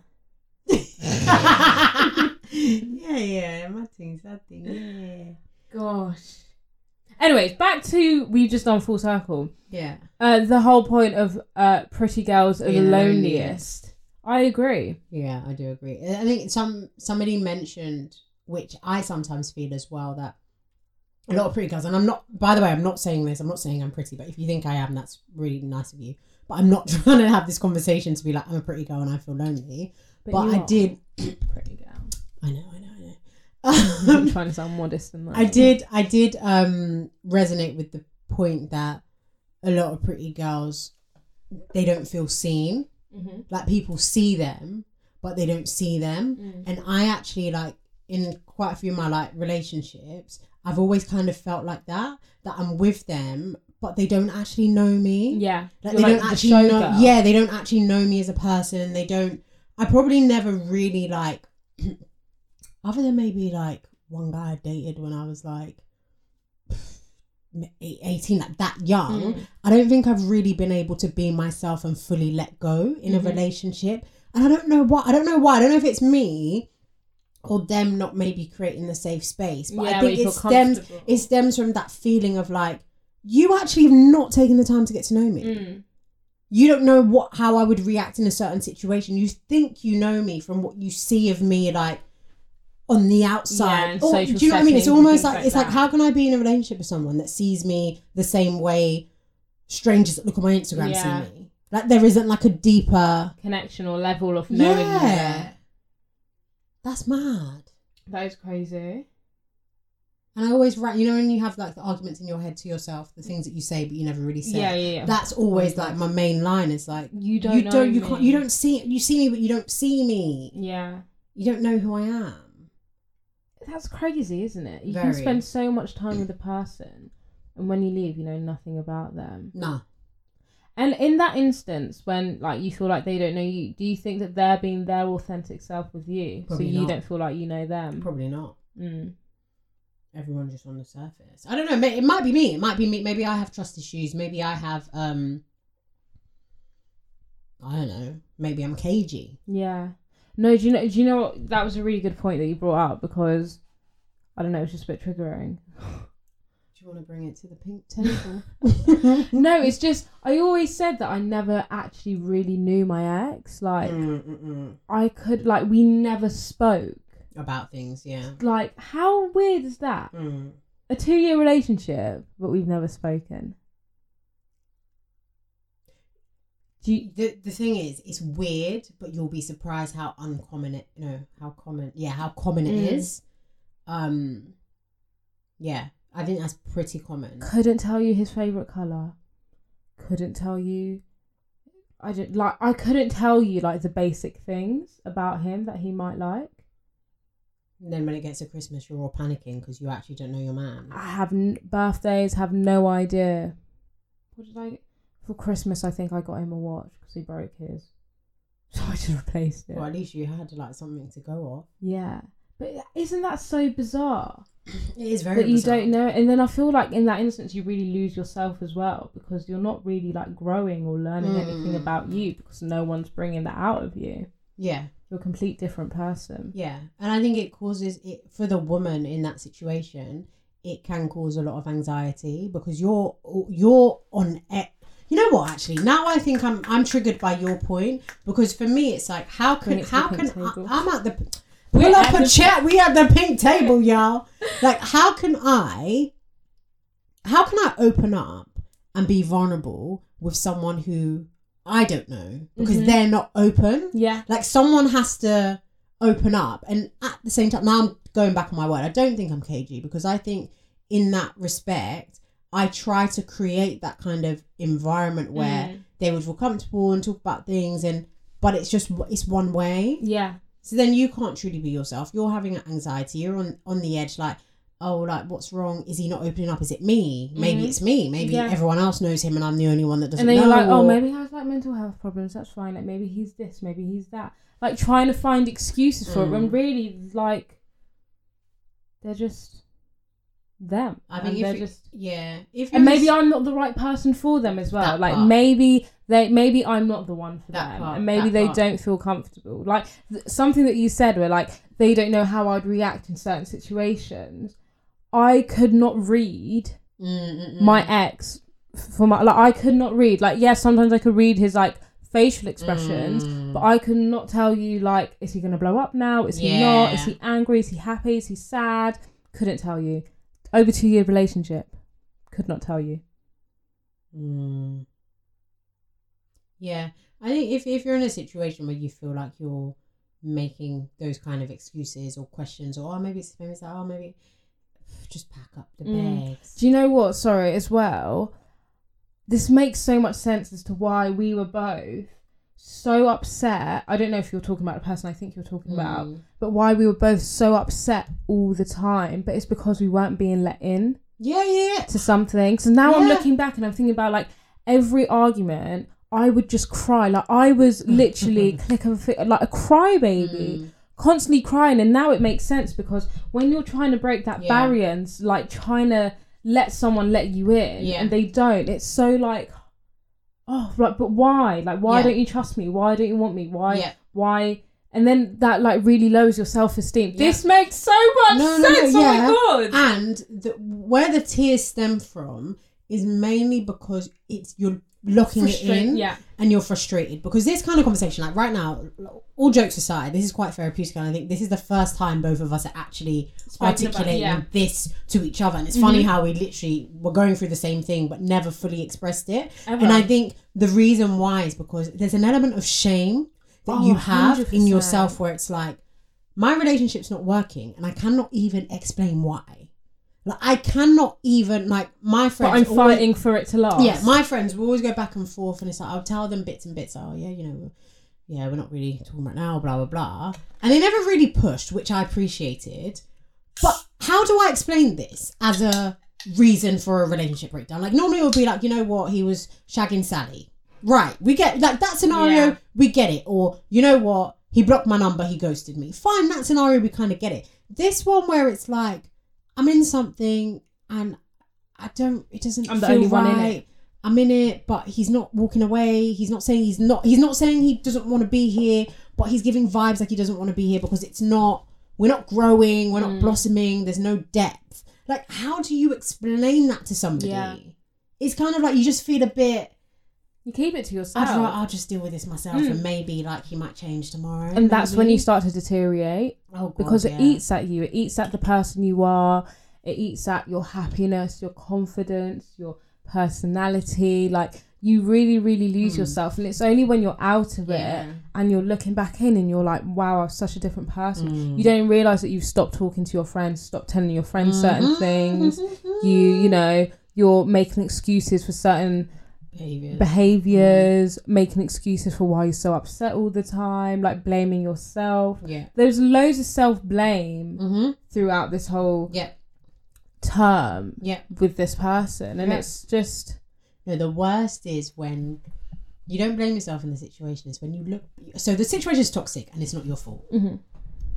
yeah, yeah. My thing's that thing. Yeah, Gosh. Anyways, back to we've just done full circle. yeah. Uh, the whole point of uh, pretty girls are the loneliest. I agree. Yeah, I do agree. I think some somebody mentioned, which I sometimes feel as well, that a lot of pretty girls, and I'm not. By the way, I'm not saying this. I'm not saying I'm pretty, but if you think I am, that's really nice of you. But I'm not trying to have this conversation to be like I'm a pretty girl and I feel lonely. But, you I did. pretty girl. I know, I know, I know. I'm Um, trying to sound modest than that. I did. I did um resonate with the point that a lot of pretty girls they don't feel seen. Mm-hmm. Like people see them, but they don't see them. Mm. And I actually like in quite a few of my like relationships, I've always kind of felt like that. That I'm with them, but they don't actually know me. Yeah, Like You're they like don't actually know. girl. Yeah, they don't actually know me as a person. They don't. I probably never really like, other than maybe like one guy I dated when I was like 18 like that young. Mm. I don't think I've really been able to be myself and fully let go in Mhm. a relationship. And I don't know why. I don't know why. I don't know if it's me or them not maybe creating the safe space. But yeah, I think it stems it stems from that feeling of like you actually have not taken the time to get to know me. Mm. You don't know what how I would react in a certain situation. You think you know me from what you see of me like on the outside. in Or- oh, do you know what I mean? It's almost like, like it's like how can I be in a relationship with someone that sees me the same way strangers that look on my Instagram Yeah. see me? Like there isn't like a deeper connection or level of knowing. Yeah. That's mad. That is crazy. And I always write, you know, when you have like the arguments in your head to yourself, the things that you say but you never really say. Yeah, yeah, yeah. That's always like my main line. Is like you don't. you don't, you me. can't, you don't see, you see me, but you don't see me. Yeah. You don't know who I am. That's crazy, isn't it? You Very. can spend so much time with a person, and when you leave, you know nothing about them. No. And in that instance, when like you feel like they don't know you, do you think that they're being their authentic self with you, Probably so you not. don't feel like you know them? Probably not. Mm. Everyone just on the surface. I don't know. It might be me. It might be me. Maybe I have trust issues. Maybe I have. um I don't know. Maybe I'm cagey. Yeah. No, do you know? Do you know what? That was a really good point that you brought up because I don't know. It's just a bit triggering. Do you want to bring it to the pink table? no, it's just I always said that I never actually really knew my ex. Like Mm. I could like we never spoke. About things, yeah. Like how weird is that? Mm. A two year relationship, but we've never spoken. Do you, The the thing is, it's weird, but you'll be surprised how uncommon it. You know how common. Yeah, how common it Mm. is. Um. Yeah, I think that's pretty common. couldn't tell you his favorite color. Couldn't tell you. I didn't like. I couldn't tell you like the basic things about him that he might like. And then when it gets to Christmas, you're all panicking because you actually don't know your man. I have n- birthdays. Have no idea. What did I for Christmas? I think I got him a watch because he broke his, so I just replaced it. Well, at least you had like something to go off. Yeah, but isn't that so bizarre? It is very that you bizarre. don't know and then i feel like in that instance you really lose yourself as well because you're not really like growing or learning anything Mm. about you because no one's bringing that out of you Yeah, you're a complete different person yeah, and I think it causes it for the woman in that situation. It can cause a lot of anxiety because you're you're on. You know what? Actually, now I think I'm I'm triggered by your point because for me it's like how can how can I. I'm at the We're up at a the- chair. We at the pink table, y'all. Like how can I? How can I open up and be vulnerable with someone who I don't know because Mhm. they're not open? yeah Like someone has to open up, and at the same time, now I'm going back on my word. I don't think I'm cagey because I think in that respect, I try to create that kind of environment where Mm. they would feel comfortable and talk about things, and but it's just it's one way. yeah So then you can't truly be yourself. You're having anxiety. You're on on the edge, like. Oh, like what's wrong? Is he not opening up? Is it me? Maybe Mhm. it's me. Maybe Yeah. everyone else knows him, and I'm the only one that doesn't and then know. you're like oh maybe he has like mental health problems that's fine like maybe he's this maybe he's that like trying to find excuses for it when Mm. really like they're just them I mean, think they're just yeah, if and maybe s- I'm not the right person for them as well. Like part. maybe they, maybe I'm not the one for That them, part, and maybe they part. don't feel comfortable. Like th- something that you said, where like they don't know how I'd react in certain situations. I could not read Mm, mm, mm. my ex for my like I could not read. Like yes, sometimes I could read his like facial expressions, Mm. but I could not tell you like is he gonna blow up now? Is he not? Is he angry? Is he happy? Is he sad? Couldn't tell you. Over two year relationship, could not tell you. Mm. Yeah, I think if if you're in a situation where you feel like you're making those kind of excuses or questions, or oh maybe it's maybe it's like oh maybe just pack up the Mm. bags. Do you know what? Sorry, as well. This makes so much sense as to why we were both so upset. I don't know if you're talking about the person I think you're talking about, Mm. but why we were both so upset all the time. But it's because we weren't being let in Yeah, yeah, yeah. to something. So now I'm looking back and I'm thinking about like every argument. I would just cry. Like I was literally click of a like a crybaby Mm. constantly crying and now it makes sense because when you're trying to break that Yeah. barrier and like trying to let someone let you in Yeah. and they don't it's so like oh like but why like why Yeah. don't you trust me why don't you want me why Yeah. why and then that like really lowers your self-esteem Yeah. this makes so much No, no, no, sense yeah. oh my god And the, where the tears stem from is mainly because it's you're locking it in. yeah and you're frustrated because this kind of conversation, like right now, all jokes aside, this is quite therapeutic, and I think this is the first time both of us are actually Spoken about, articulating yeah. this to each other. And it's funny Mhm. how we literally were going through the same thing but never fully expressed it. Ever. And I think the reason why is because there's an element of shame that Oh, you have in 100%. yourself where it's like, my relationship's not working, and I cannot even explain why. Like I cannot even like my friends. but i'm always- fighting for it to last yeah, my friends will always go back and forth, and it's like I'll tell them bits and bits. Oh, yeah, you know, yeah, we're not really talking right now, blah blah blah. And they never really pushed, which I appreciated. But how do I explain this as a reason for a relationship breakdown. Like normally it would be like, you know what, he was shagging Sally. Right. We get like that scenario, Yeah. we get it. Or you know what, he blocked my number, he ghosted me. Fine, that scenario we kind of get it. This one where it's like, I'm in something and I don't it doesn't I'm the feel only one in right. I'm in it, but he's not walking away. He's not saying he's not he's not saying he doesn't want to be here, but he's giving vibes like he doesn't want to be here because it's not we're not growing, we're not Mm. blossoming, there's no depth. Like how do you explain that to somebody? Yeah. It's kind of like you just feel a bit You keep it to yourself. I'd rather, I'll just deal with this myself Mm. and maybe like he might change tomorrow. and that's when maybe. you start to deteriorate oh, God, because yeah. it eats at you. It eats at the person you are. It eats at your happiness, your confidence, your personality. Like you really, really lose Mm. yourself, and it's only when you're out of Yeah. it and you're looking back in and you're like, "Wow, I'm such a different person." Mm. You don't realize that you've stopped talking to your friends, stopped telling your friends certain Mhm. things. You, you know, you're making excuses for certain behaviors. behaviors, making excuses for why you're so upset all the time, like blaming yourself. yeah. There's loads of self blame Mm-hmm. throughout this whole Yeah. term Yeah. with this person, and Yeah. it's just No, the worst is when you don't blame yourself in the situation. Is when you look. So the situation is toxic and it's not your fault. mhm,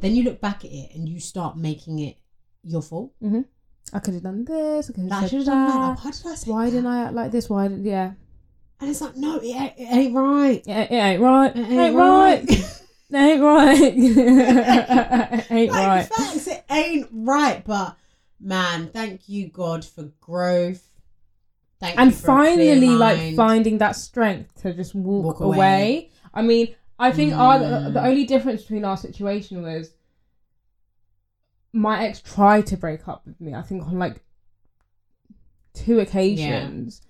Then you look back at it and you start making it your fault. mhm. I could have done this. I could have have done that. that. Like, Why did I say Why that? didn't I act like this? Why did yeah? And it's like, no, it, ain't- it ain't right. It, it ain't right. It It ain't, right. It ain't right. it ain't like, right. facts, it ain't right. But man, thank you God for growth. Thank and for finally like finding that strength to just walk, Walk away. away. i mean i think our, the, Mm. the only difference between our situation was my ex tried to break up with me i think on like two occasions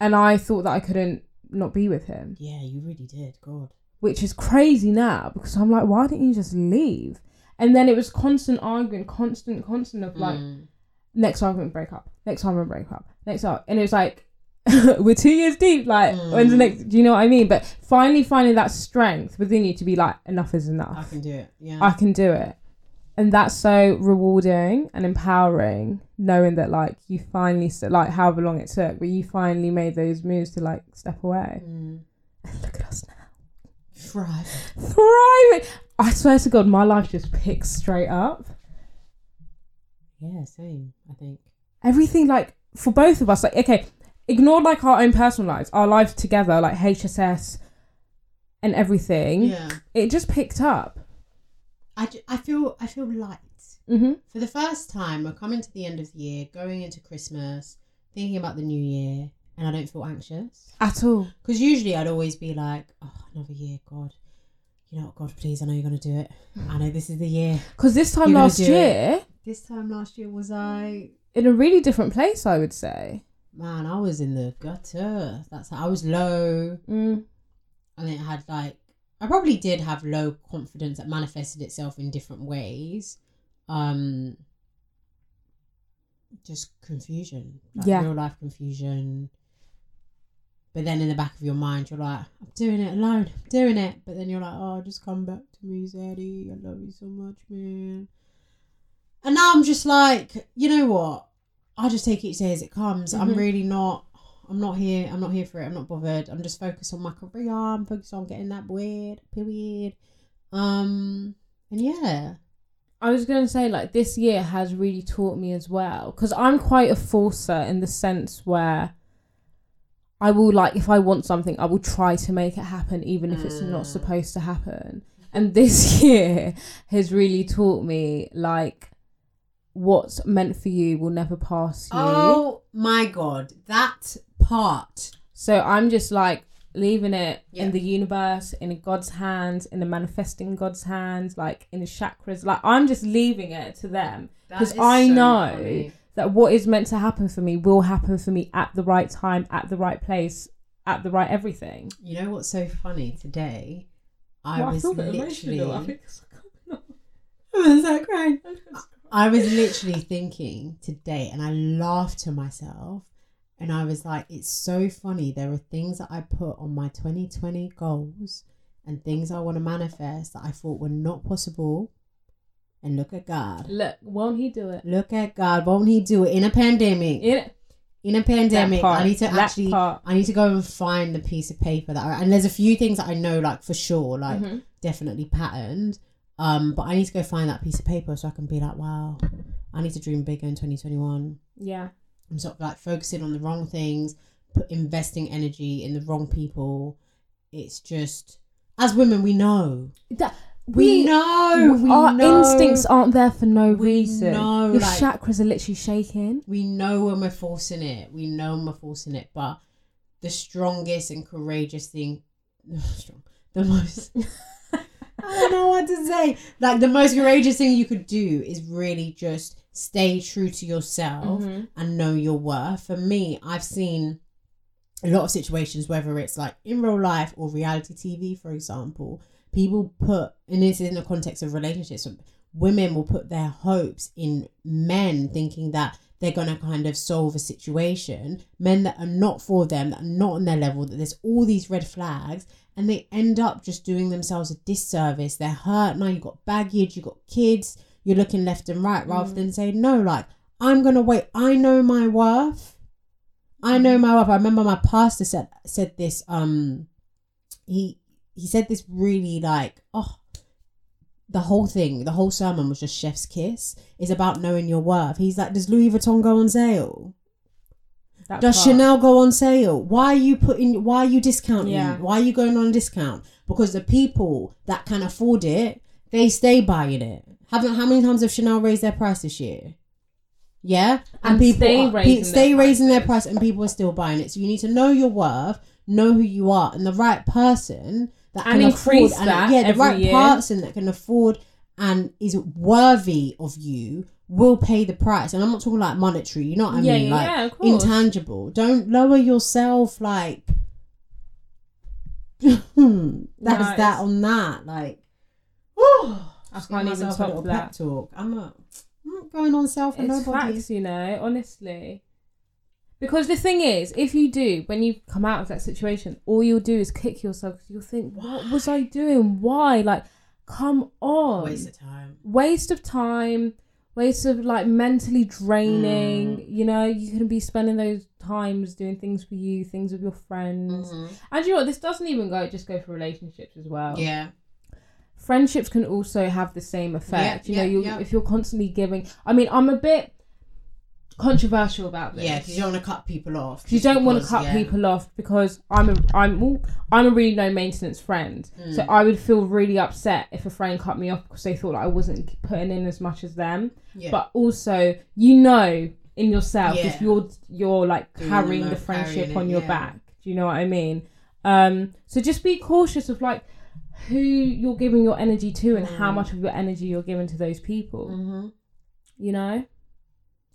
and i thought that i couldn't not be with him Yeah, you really did. God. which is crazy now because i'm like why didn't you just leave and then it was constant arguing constant constant of like Mm. next argument break up next argument break up next up and it was like we're two years deep like when's the Mm. next do you know what i mean but finally finding that strength within you to be like enough is enough. I can do it. Yeah. i can do it and that's so rewarding and empowering knowing that like you finally st- like however long it took but you finally made those moves to like step away Mm. look at us now Thrive. thriving i swear to god my life just picks straight up Yeah, same. I think. everything like for both of us like okay ignore like our own personal lives our lives together like hss and everything Yeah. it just picked up I, I feel I feel light mm-hmm. for the first time. We're coming to the end of the year, going into Christmas, thinking about the new year, and I don't feel anxious. at all Because usually I'd always be like, oh, another year, God. You know what, God, please, I know you're gonna do it. I know this is the year. because this time You're last do it. year This time last year was I in a really different place i would say man, I was in the gutter. That's how I was low. mm. and it had like I probably did have low confidence that manifested itself in different ways. Um just confusion. Like Yeah. real life confusion. But then in the back of your mind you're like, I'm doing it alone, I'm doing it. But then you're like, Oh, just come back to me, Zaddy. I love you so much, man. And now I'm just like, you know what? I'll just take each day as it comes. I'm Mhm. really not I'm not here. I'm not here for it. I'm not bothered. I'm just focused on my career. I'm focused on getting that weird period. Um, and yeah, i was going to say like this year has really taught me as well because i'm quite a forcer in the sense where I will like if I want something, I will try to make it happen even if it's not Mm. supposed to happen. And this year has really taught me like what's meant for you will never pass you. Oh my god, that part. So I'm just like leaving it Yeah. in the universe, in God's hands, in the manifesting God's hands, like in the chakras. Like I'm just leaving it to them because I so know funny. that what is meant to happen for me will happen for me at the right time, at the right place, at the right everything. You know what's so funny today? I Well, was bit literally. I think it's coming was that crying? I was literally thinking today, and I laughed to myself, and I was like, "It's so funny. There are things that I put on my 2020 goals, and things I want to manifest that I thought were not possible And look at God. Look, won't he do it? Look at God. Won't He do it in a pandemic? In In a pandemic, I need to that actually, part. I need to go and find the piece of paper that. I, and there's a few things that I know, like for sure, like Mhm. definitely patterned. Um, but I need to go find that piece of paper so I can be like, wow, I need to dream bigger in 2021. Yeah. I'm sort of like focusing on the wrong things, put, investing energy in the wrong people. It's just, as women, we know. That, We, know. We our know. instincts aren't there for no We reason. know, Your like- chakras are literally shaking. We know when we're forcing it. We know when we're forcing it. But the strongest and courageous thing, strong, the most. I don't know what to say. Like the most courageous thing you could do is really just stay true to yourself Mhm. and know your worth. For me, I've seen a lot of situations, whether it's like in real life or reality TV, for example, people put, and this is in the context of relationships, women will put their hopes in men thinking that they're going to kind of solve a situation, men that are not for them, that are not on their level, that there's all these red flags, and they end up just doing themselves a disservice. They're hurt. Now you've got baggage, you've got kids, you're looking left and right rather than saying, no, like, I'm going to wait. I know my worth. I know my worth. I remember my pastor said said this. Um, he he said this really like oh, the whole thing, the whole sermon was just chef's kiss. It's about knowing your worth. He's like, does Louis Vuitton go on sale? That Does part. Chanel go on sale? Why are you putting? Why are you discounting? Yeah. Why are you going on a discount? Because the people that can afford it, they stay buying it. Haven't how many times have Chanel raised their price this year? Yeah, And people stay are- pe- raising stay their raising their price, and people are still buying it. So you need to know your worth, know who you are, and the right person that And can afford, that and, yeah, the right year. person that can afford and is worthy of you will pay the price. And I'm not talking like monetary. You know what I Yeah, mean? yeah, like yeah, of course. intangible. Don't lower yourself. Like that's No, hmm, that on that. Like, I can't even top that. pep talk. I'm not. I'm not going on self and It's nobody. facts, you know, honestly. Because the thing is, if you do, when you come out of that situation, all you'll do is kick yourself you'll think, what was I doing? Why? Like, come on. Waste of time. waste of time, waste of like mentally draining. Mm. You know, you can be spending those times doing things for you, things with your friends. And you know what? This doesn't even go just go for relationships as well. Yeah. Friendships can also have the same effect. Yeah, you know, yeah, you yeah. if you're constantly giving. I mean, I'm a bit controversial about this. Yeah, because you don't want to cut people off. you don't want to cut yeah. people off because I'm a I'm ooh, I'm a really low maintenance friend. So Mm. I would feel really upset if a friend cut me off because they thought that I wasn't putting in as much as them. Yeah. But also, you know in yourself Yeah. if you're you're like Doing carrying the friendship carrying on it, your yeah. back. Do you know what I mean? Um so just be cautious of like who you're giving your energy to and how Mm. much of your energy you're giving to those people. Mhm. you know?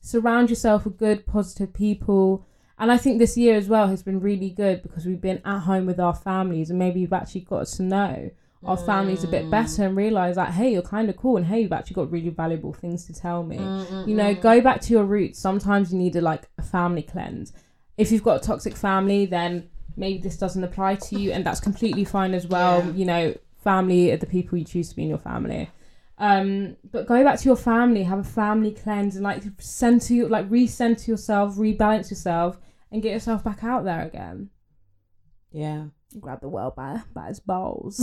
Surround yourself with good positive people. And i think this year as well has been really good because we've been at home with our families and maybe we've actually got to know our families a bit Mm. better and realize that hey you're kind of cool and hey you've actually got really valuable things to tell me. Mm, you know go back to your roots. Sometimes you need a like a family cleanse. If you've got a toxic family then maybe this doesn't apply to you and that's completely fine as well Yeah. you know family are the people you choose to be in your family um but go back to your family have a family cleanse and like center you like recenter yourself rebalance yourself and get yourself back out there again Yeah. grab the world by by its balls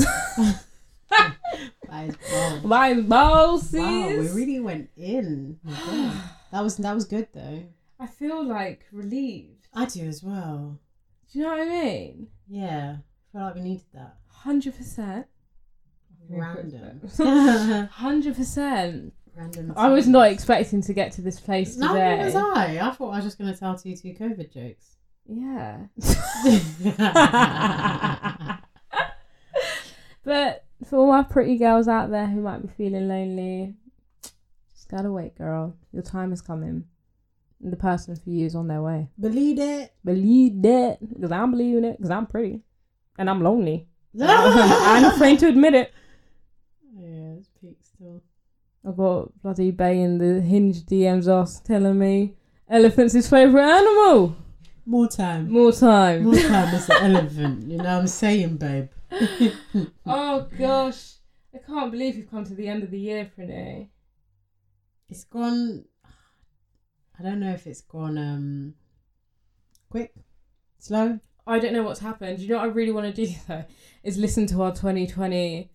That is bold. by its balls Wow, we really went in. That was that was good though. i feel like relieved I do as well. Do you know what i mean Yeah, I feel like we needed that. 100% Random. Hundred percent. Random. I was not expecting to get to this place today. neither was I. I thought I was just going to tell two two COVID jokes. Yeah. but for all my pretty girls out there who might be feeling lonely, just gotta wait, girl. Your time is coming. The person for you is on their way. Believe it. Believe that, because I'm believing it, because I'm pretty, and I'm lonely. I'm afraid to admit it. Yeah, it's peak still. I've got bloody Bay in the Hinge DMs us telling me elephant's his favourite animal. More time. More time. More time is the elephant. You know what I'm saying, babe? oh gosh. I can't believe you've come to the end of the year, Prinny. It's gone. I don't know if it's gone um quick, slow. I don't know what's happened. You know what I really want to do though is listen to our 2020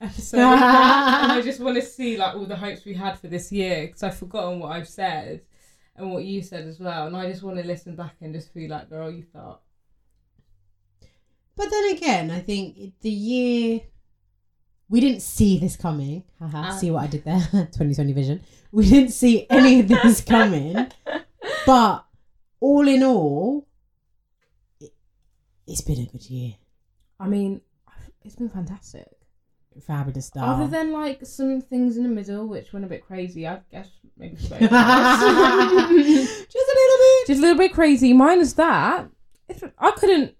episode, and I just want to see like all the hopes we had for this year because I've forgotten what I've said and what you said as well, and I just want to listen back and just be like, girl, you thought. But then again, I think the year we didn't see this coming. Haha, see what I did there? 2020 vision. We didn't see any of this coming. But all in all, it, it's been a good year. I mean, it's been fantastic. Fabulous stuff. Other than like some things in the middle, which went a bit crazy, I guess maybe just a little bit. just a little bit crazy. Minus that, I couldn't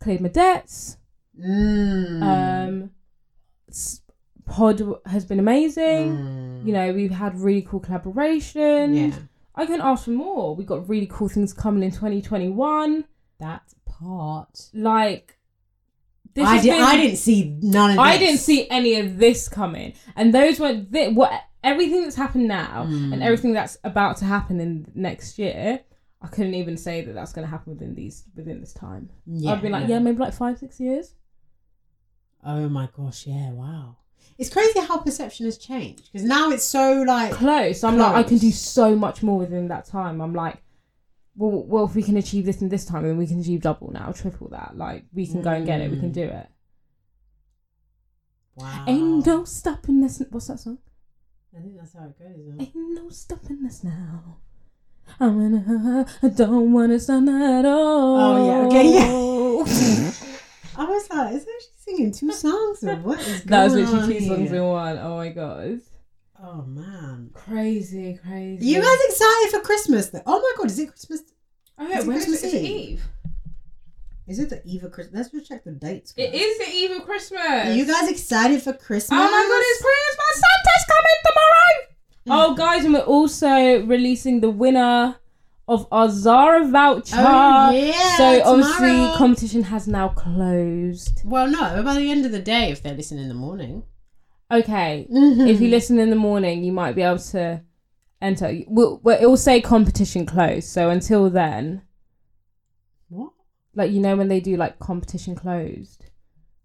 clear my debts. Mm. Um, pod has been amazing. Mm. You know, we've had really cool collaboration. yeah, I couldn't ask for more. We've got really cool things coming in 2021. that part. Like, this I did. been- I didn't see none of. I this. didn't see any of this coming, and those were th- what everything that's happened now Mm. and everything that's about to happen in next year. I couldn't even say that that's going to happen within these within this time. Yeah, I'd be like, yeah. maybe like five, six years. Oh my gosh! Yeah. Wow. It's crazy how perception has changed because now it's so like Close. I'm like, I can do so much more within that time. I'm like, well, well, if we can achieve this in this time, then we can achieve double now, triple that. Like, we can go and get it. We can Mm. do it. wow. Ain't no stopping this. What's that song? I think that's how it goes. Ain't no stopping us now. I wanna, I don't wanna stop at all. Oh, yeah, okay, yeah. I was like, is she singing two songs or what is that was going literally two songs in one. Oh my god. Oh man. Crazy, crazy. You guys excited for Christmas? Oh my god, is it Christmas? Oh, it is Christmas it? Is it Eve? Eve? Is it the eve of Christmas? Let's just check the dates. It guys. is the eve of Christmas. Are you guys excited for Christmas? Oh my god, it's Christmas! Santa's coming tomorrow! Mm. oh, guys, and we're also releasing the winner of our Zara voucher. Oh, yeah, So obviously, tomorrow. competition has now closed. Well, no, by the end of the day, if they're listening in the morning. Okay, Mm-hmm. if you listen in the morning, you might be able to enter. Well, well, it will say competition closed. So until then, What? like you know when they do like competition closed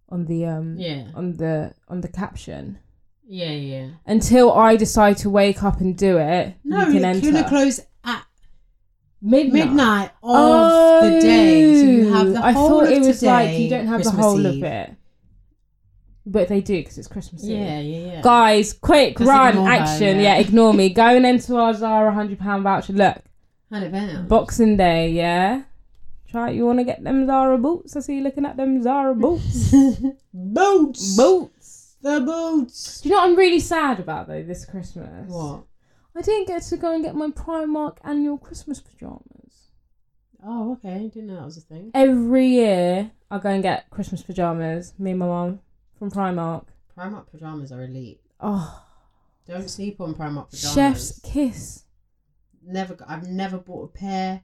on the um Yeah. on the on the caption. Yeah, yeah. Until I decide to wake up and do it, No, you can you're enter gonna close midnight. midnight of the day. So you have the Oh, I whole thought it was today, like you don't have Christmas the whole Eve. of it, but they do because it's Christmas Eve. Yeah, yeah, yeah. Guys, quick Just run ignore her, action! yeah. yeah. ignore me. Go and enter our Zara hundred pound voucher. Look, Hundred pounds. Boxing Day, yeah. Try. You want to get them Zara boots? I see you looking at them Zara boots. boots. boots. The boots. Do you know what I'm really sad about though this Christmas? What? I didn't get to go and get my Primark annual Christmas pajamas. Oh, okay. Didn't know that was a thing. Every year, I go and get Christmas pajamas. Me and my mum from Primark. Primark pajamas are elite. Oh, Don't sleep on Primark pajamas. chef's kiss. Never. got- I've never bought a pair.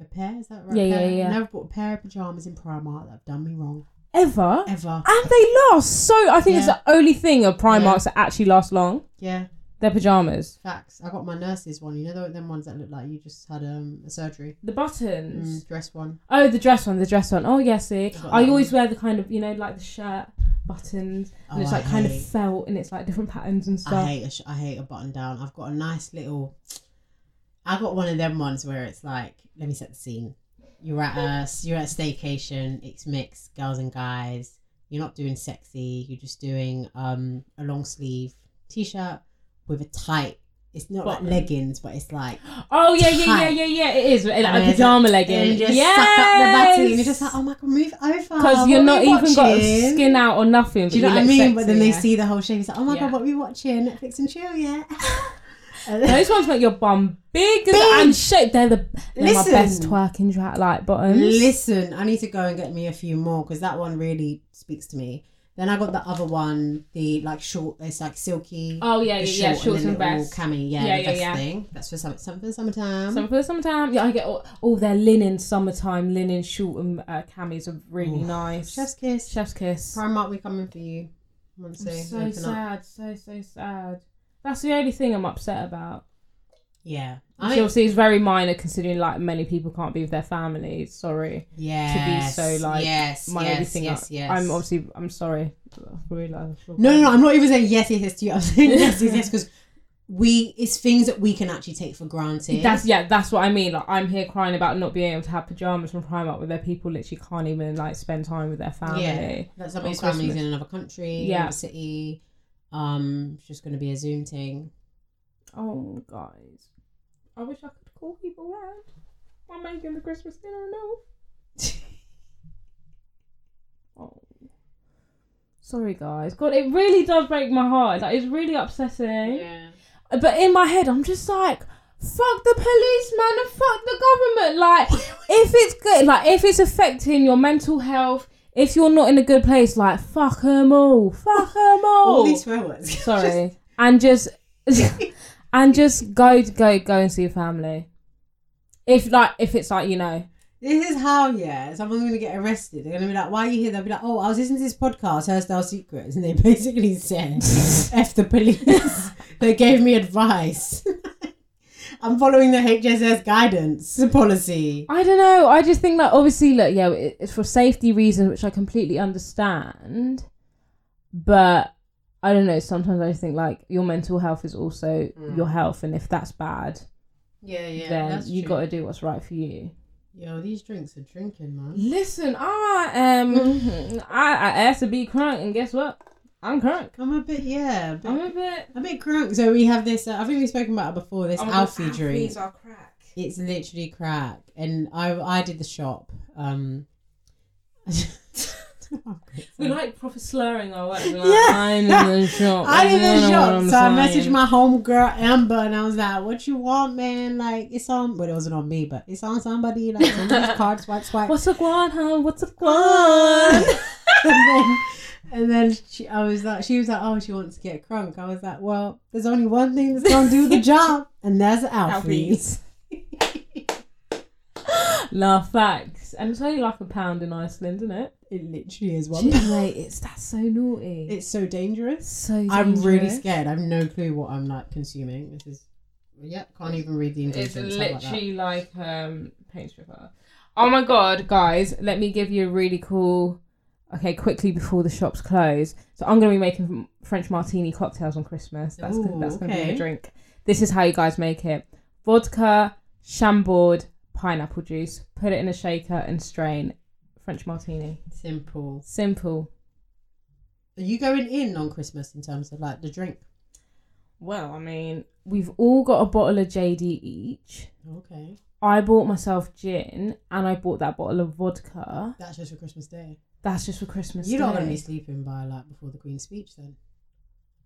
A pair is that right? Yeah, yeah, yeah. Never bought a pair of pajamas in Primark that have done me wrong Ever. ever. And they last so. I think it's the only thing of Primarks that actually last long. Yeah, Their pajamas. facts. I got my nurse's one. You know the them ones that look like you just had um, a surgery. The buttons. Mm, dress one. Oh, the dress one, the dress one. Oh, yes, see. got I that always wear the kind of, you know, like the shirt buttons, and Oh, it's I like kind of felt, and it's like different patterns and I stuff. hate a sh- I hate a button down. I've got a nice little. I got one of them ones where it's like, let me set the scene. You're at a you're at a staycation. It's mixed girls and guys. You're not doing sexy. You're just doing um a long sleeve t-shirt with a tight. It's not Button. like leggings, but it's like Oh yeah, yeah, yeah, tight. yeah, yeah. It is like And a pajama and legging. you just yes! suck up the button. And you're just like, oh my god, move over. because you're not even got skin out or nothing. Do you but know what I mean? but then they see the whole shape. It's like, oh my Yeah. god, what are we watching? Netflix and chill, yeah. yeah. Those ones make your bum big, Big. and shaped. They're the they're my best twerking track like bottoms. Listen, I need to go and get me a few more because that one really speaks to me. Then I got the other one, the like short. It's like silky. Oh yeah, yeah, yeah. short Shorts the and little cami. Yeah, Yeah, the yeah, yeah. thing. That's for some, something for the summertime. Some for the summertime. Yeah, I get all, all their linen summertime linen short and uh, camis are really Ooh. nice. Chef's kiss. Chef's kiss. Primark, we coming for you. I'm so open up. sad, so so sad. That's the only thing I'm upset about. Yeah. Which I mean, obviously is very minor considering like many people can't be with their families. Sorry. yes, to be so, like, yes, My yes, everything yes, up. yes. I'm obviously I'm sorry. I realise- No, no, no. I'm not even saying yes, yes, yes to you. I'm saying yes, yes, yes, because we it's things that we can actually take for granted. That's yeah, that's what I mean. Like I'm here crying about not being able to have pajamas from Primark where their people literally can't even like spend time with their family. Yeah, that somebody's family's in another country, Yeah. another city. Um, it's just going to be a Zoom thing. Oh guys. I wish I could call people round. I'm making the Christmas dinner no. Oh. Sorry guys. God, it really does break my heart. Like it's really upsetting. Yeah. But in my head, I'm just like, fuck the policeman and fuck the government. Like, if it's good, like, if it's affecting your mental health, if you're not in a good place, like, fuck them all. Fuck them all. All these swear words. Sorry. and just, and just go, go, go and see your family. If, like, if it's like, you know, This is how, yeah, someone's going to get arrested. They're going to be like, why are you here? They'll be like, oh, I was listening to this podcast, Hairstyle Secrets. And they basically said, F the police. they gave me advice. I'm following the HSS guidance policy. I don't know. I just think that obviously, look, yeah, it's for safety reasons, which I completely understand. But I don't know. Sometimes I think like your mental health is also Mm. your health, and if that's bad, Yeah, yeah. then you got to do what's right for you. Yo, these drinks are drinking, man. Listen, I am. I, I asked to be crunk, and guess what? I'm crunk. I'm a bit, yeah, a bit, I'm a bit. a bit crunk. So we have this, uh, I think we've spoken about it before, this Oh my God, Alfie drink. Alfies are crack. It's literally crack. And I I did the shop. Um We like proper slurring our words. Like, Yeah. I'm in the shop. I did You the shop. I'm So I messaged my homegirl Amber and I was like, What you want, man? Like it's on but it wasn't on me, but it's on somebody, like somebody's card, swipe, swipe. What's a guan, huh? What's a guan? and then and then she, I was like, she was like, oh, she wants to get crunk. I was like, well, there's only one thing that's gonna do the job, and that's Alfie's. no facts, and it's only like a pound in Iceland, isn't it? It literally is one. Mate, it's that's so naughty. It's so dangerous. so. I'm really scared. I have no clue what I'm like consuming. This is, yep, can't even read the It's ingredients. That? literally like um paint stripper. Oh my god, guys! Let me give you a really cool. Okay, quickly before the shops close. So I'm gonna be making French martini cocktails on Christmas. That's Ooh, that's gonna be the drink. This is how you guys make it: vodka, chambord, pineapple juice. Put it in a shaker and strain. French martini. Simple. Simple. Are you going in on Christmas in terms of like the drink? Well, I mean, we've all got a bottle of JD each. Okay, I bought myself gin and I bought that bottle of vodka. that's just for Christmas Day. That's just for Christmas. You're not going to be sleeping by like before the Queen's speech then.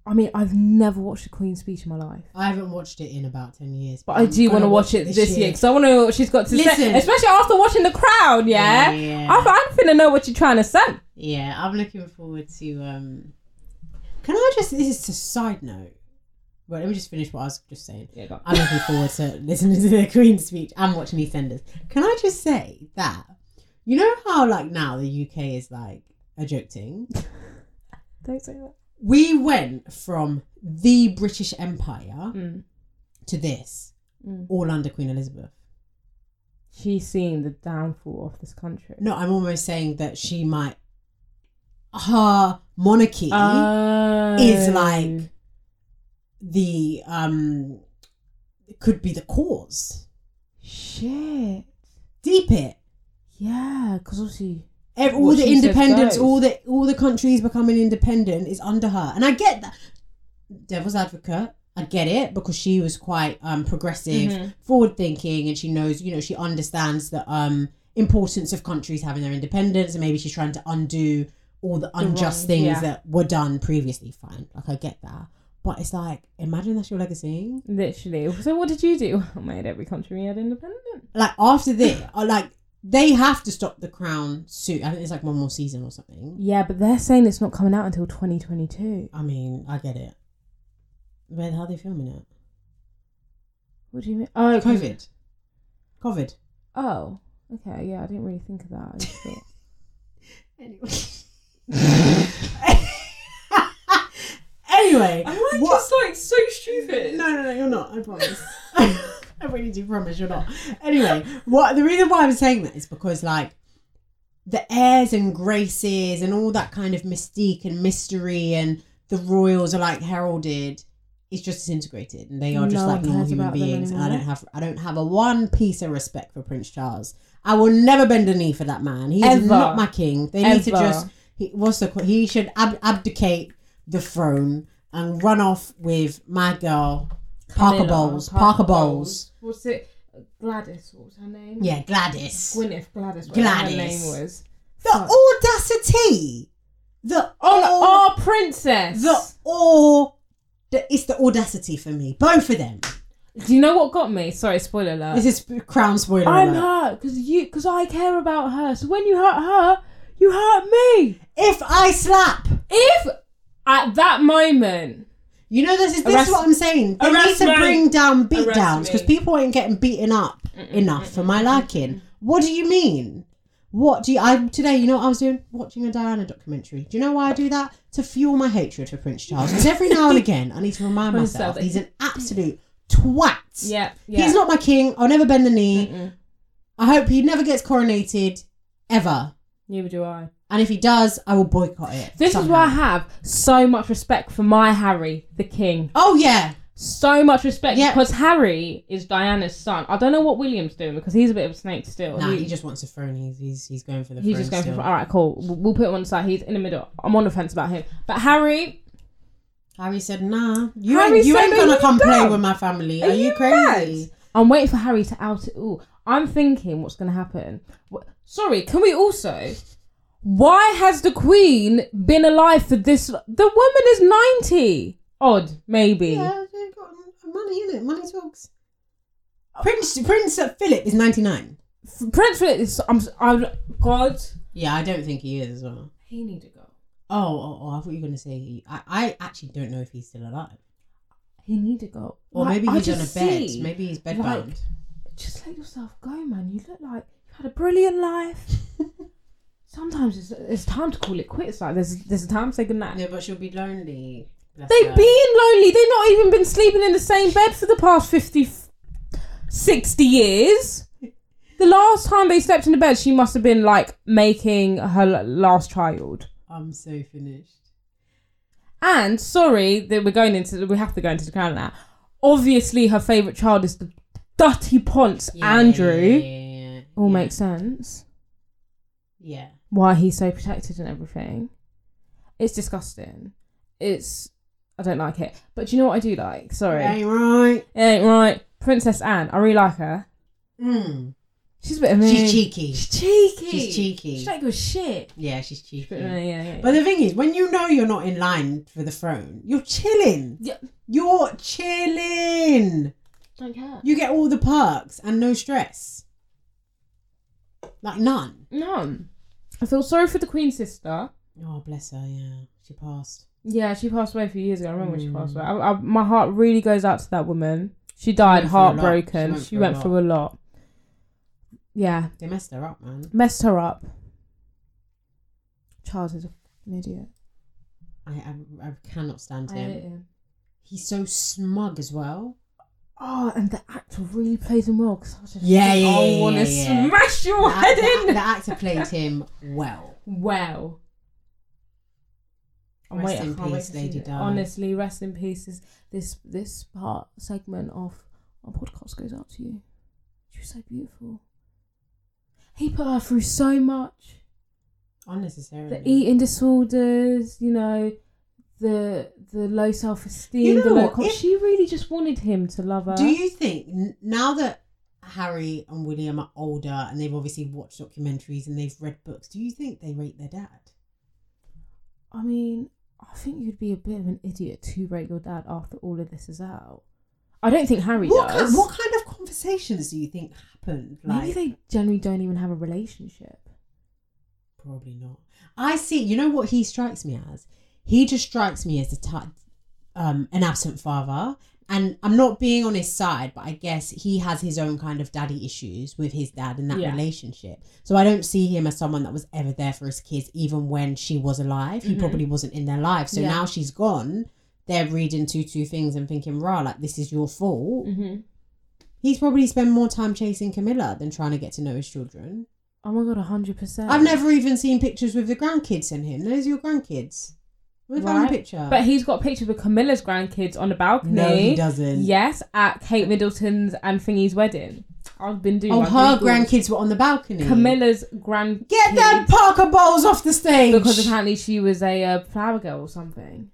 I mean, I've never watched a Queen's speech in my life. I haven't watched it in about ten years, But I I'm do want to watch it this year because I want to know what she's got to say. Listen. Especially after watching The Crown, yeah? yeah. I'm, I'm finna know what you're trying to say. Yeah, I'm looking forward to. um Can I just? This is a side note. Well, let me just finish what I was just saying. Yeah. I'm looking forward to listening to the Queen's speech and watching EastEnders. Can I just say that you know how like now the UK is like a joke thing. Don't say that. We went from the British Empire Mm. to this, Mm. all under Queen Elizabeth. She's seen the downfall of this country. No, I'm almost saying that she might. Her monarchy Oh. is like the um could be the cause. Shit. Deep it. Yeah, because obviously. Ev- all the independence, all the all the countries becoming independent is under her, and I get that. Devil's advocate, I get it because she was quite um progressive, Mhm. forward thinking, and she knows, you know, she understands the um importance of countries having their independence, and maybe she's trying to undo all the unjust wrong- things yeah. that were done previously. Fine, like I get that, but it's like imagine that's your legacy. Literally. So what did you do? I made every country we had independent. Like after this, uh, like they have to stop the crown suit. I think it's like one more season or something. Yeah, but they're saying it's not coming out until 2022. I mean, I get it. Where how are they filming it? What do you mean? Oh, 'cause- COVID. COVID. Oh, okay. Yeah, I didn't really think of that. Thought. Anyway. Anyway, Am I what? just like so stupid? No, no, no, you're not. I promise. I really do promise you're not. Anyway, what the reason why I'm saying that is because like the airs and graces and all that kind of mystique and mystery and the royals are like heralded. It's just disintegrated, and they are just No like normal human beings. And I don't have, I don't have a one piece of respect for Prince Charles. I will never bend a knee for that man. He's Ever. not my king. They need to just. He, what's the? He should ab- abdicate the throne and run off with my girl Parker Camilla, Bowles. Parker Bowles. What's it? Gladys. What was her name? Yeah, Gladys. Gwyneth Gladys. Gladys. Her name was. The Fuck. audacity. The On au- our princess. the awe. The, it's the audacity for me. Both of them. Do you know what got me? Sorry, spoiler alert. This is crown spoiler I'm alert. hurt because you because I care about her. So when you hurt her, you hurt me. If I slap, If at that moment, you know this is this Arrest- is what I'm saying. They need to me. bring down beat Arrest downs because people ain't getting beaten up enough for my liking. What do you mean? What do you? I today, you know what I was doing? Watching a Diana documentary. Do you know why I do that? To fuel my hatred for Prince Charles. Because every now and again, I need to remind myself he's an absolute twat. yeah, yeah. He's not my king. I'll never bend the knee. Mm-mm. I hope he never gets coronated ever. Neither do I. And if he does, I will boycott it. This is why I have so much respect for my Harry, the king. Oh yeah, So much respect Yeah. because Harry is Diana's son. I don't know what William's doing because he's a bit of a snake still. nah, He- he just wants a throne. He's he's, he's going for the. He's just going still. for all right, cool. We'll we'll put him on the side. He's in the middle. I'm on the fence about him. But Harry, Harry said, "Nah, you Harry ain't, you ain't gonna come play with my family. Are, Are you you crazy?" I'm waiting for Harry to out it all. I'm thinking what's going to happen. Wh- Sorry, can we also? Why has the Queen been alive for this? The woman is ninety. Odd, maybe. Yeah, they got money in it. Money talks. Prince Prince Philip is ninety nine. Prince Philip is. I'm. I'm. God. Yeah, I don't think he is as well. He need to go. Oh, oh, oh I thought you were gonna say he. I, I actually don't know if he's still alive. He need to go. Or Like, maybe he's on a bed. see, Maybe he's like, bedbound. just let yourself go, man. You look like you had a brilliant life. Sometimes it's, it's time to call it quits. Like there's there's a time to say goodnight. yeah, but she'll be lonely. Bless They've her. been lonely. They've not even been sleeping in the same bed for the past 50, 60 years. The last time they slept in the bed, she must have been like making her last child. I'm so finished. And sorry that we're going into we have to go into the crown now. Obviously, her favorite child is the dirty ponce Yeah, Andrew. Yeah, yeah, All makes sense. Yeah. Why he's so protected and everything. It's disgusting. It's I don't like it. But do you know what I do like? Sorry. Ain't right. It ain't right. Princess Anne. I really like her. Mm. She's a bit of me. She's cheeky. She's cheeky. She's cheeky. She don't give a shit. Yeah, she's cheeky. But, uh, yeah, yeah. But the thing is, when you know you're not in line for the throne, you're chilling. Yeah. You're chilling. don't care. You get all the perks and no stress. Like none. No. I feel sorry for the Queen's sister. Oh, bless her. Yeah, she passed. Yeah, she passed away a few years ago. I remember when she passed Mm. away. I, I, my heart really goes out to that woman. She died went lot. heartbroken. She She went went, through a lot. Yeah, They messed her up, man. messed her up. Charles is a f***ing idiot. I I, I cannot stand I him. hate him. He's so smug as well. Oh, and the actor really plays him well because I just Yeah, think, yeah, I yeah, want to yeah, smash your The, head the, in. the actor played him well. Well. I'm Rest waiting, in peace, to Lady. Di. Honestly, rest in peace. Is this this part segment of our podcast goes out to you. She was so beautiful. He put her through so much. Unnecessarily. The eating disorders, you know, the the low self esteem, You the know low. what? Con- If- she really just wanted him to love her. Do you think now that Harry and William are older and they've obviously watched documentaries and they've read books, do you think they rate their dad? I mean, I think you'd be a bit of an idiot to rate your dad after all of this is out. I don't think Harry What does. kind, what kind of conversations do you think happened? Maybe they generally don't even have a relationship. probably not. I see. You know what he strikes me as? He just strikes me as a um, an absent father. And I'm not being on his side, but I guess he has his own kind of daddy issues with his dad and that Yeah. relationship. So I don't see him as someone that was ever there for his kids, even when she was alive. He Mhm. probably wasn't in their life. So Yeah. now she's gone. they're reading two two things and thinking, rah, like this is your fault. Mm-hmm. He's probably spent more time chasing Camilla than trying to get to know his children. Oh my god, hundred percent. I've never even seen pictures with the grandkids in him. Those are your grandkids. We've found a picture. But he's got pictures with Camilla's grandkids on the balcony. no, he doesn't. Yes, at Kate Middleton's and Thingy's wedding. I've been doing. Oh, her Googles. grandkids were on the balcony. Camilla's grand. Get that Parker Bowles off the stage. because apparently she was a uh, flower girl or something.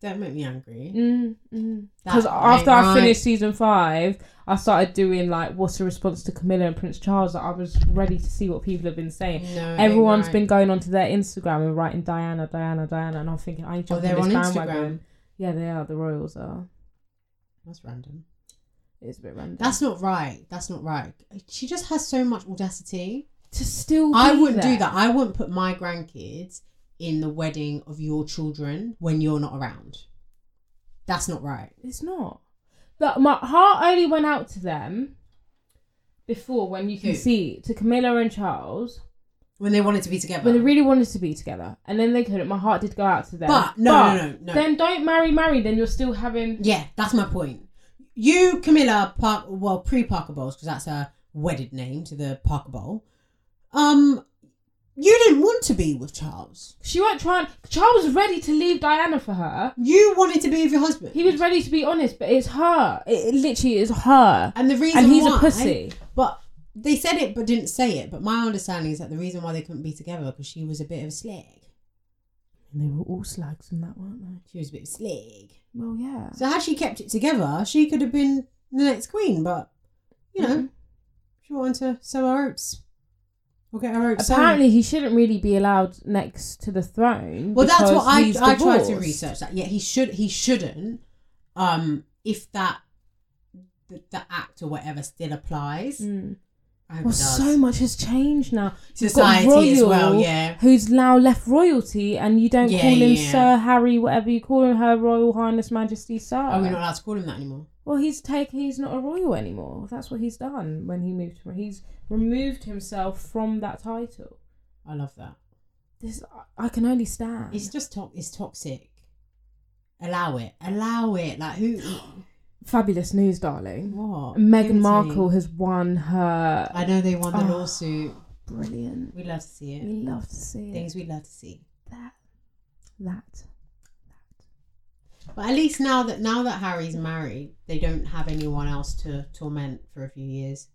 Don't make me angry. Mm-hmm. That Because after I right. finished season five, I started doing like what's the response to Camilla and Prince Charles. Like, I was ready to see what people have been saying. No, it Everyone's right. been going onto their Instagram and writing Diana, Diana, Diana, and I'm thinking I need to Oh, they're on Instagram. Yeah, they are. The royals are. That's random. It's a bit random. That's not right. That's not right. She just has so much audacity. to still. I wouldn't do that. I wouldn't put my grandkids in the wedding of your children when you're not around. That's not right. It's not. But my heart only went out to them before when you can Who? see to Camilla and Charles When they wanted to be together. when they really wanted to be together, and then they couldn't. My heart did go out to them. But no, But no, no, no. Then don't marry, marry. Then you're still having. yeah, that's my point. You, Camilla, Park, well, pre Parker Bowles, because that's her wedded name to the Parker Bowl. Um, you didn't want to be with Charles. She weren't trying. Charles was ready to leave Diana for her. You wanted to be with your husband. He was ready to be honest, but it's her. It, it literally is her. and the reason why And he's why, a pussy. But they said it, but didn't say it. But my understanding is that the reason why they couldn't be together because she was a bit of a slag. And they were all slags in that, weren't they? She was a bit of a slag. Well, yeah. So had she kept it together, she could have been the next queen. But you know, Mhm. she wanted to sow her oats or get her oats. sown. Apparently, he shouldn't really be allowed next to the throne. well, that's what I I tried to research that. Yeah, he should he shouldn't. Um, if that the, the act or whatever still applies. Mm. Well, so much has changed now. You've got as well. royal, Yeah. Who's now left royalty, and you don't Yeah, call him yeah. Sir Harry, whatever you call him, Her Royal Highness Majesty Sir. Are we not allowed to call him that anymore? Well, he's taken. He's not a royal anymore. That's what he's done when he moved. From, he's removed himself from that title. I love that. This I can only stand. It's just to- it's toxic. Allow it. Allow it. Like who? Fabulous news, darling. What? Meghan Give it to Markle has won her. I know they won the Oh. lawsuit. Brilliant. We love to see it. We love to see Things it. we love to see. That. That. That. But at least now that now that Harry's married, they don't have anyone else to torment for a few years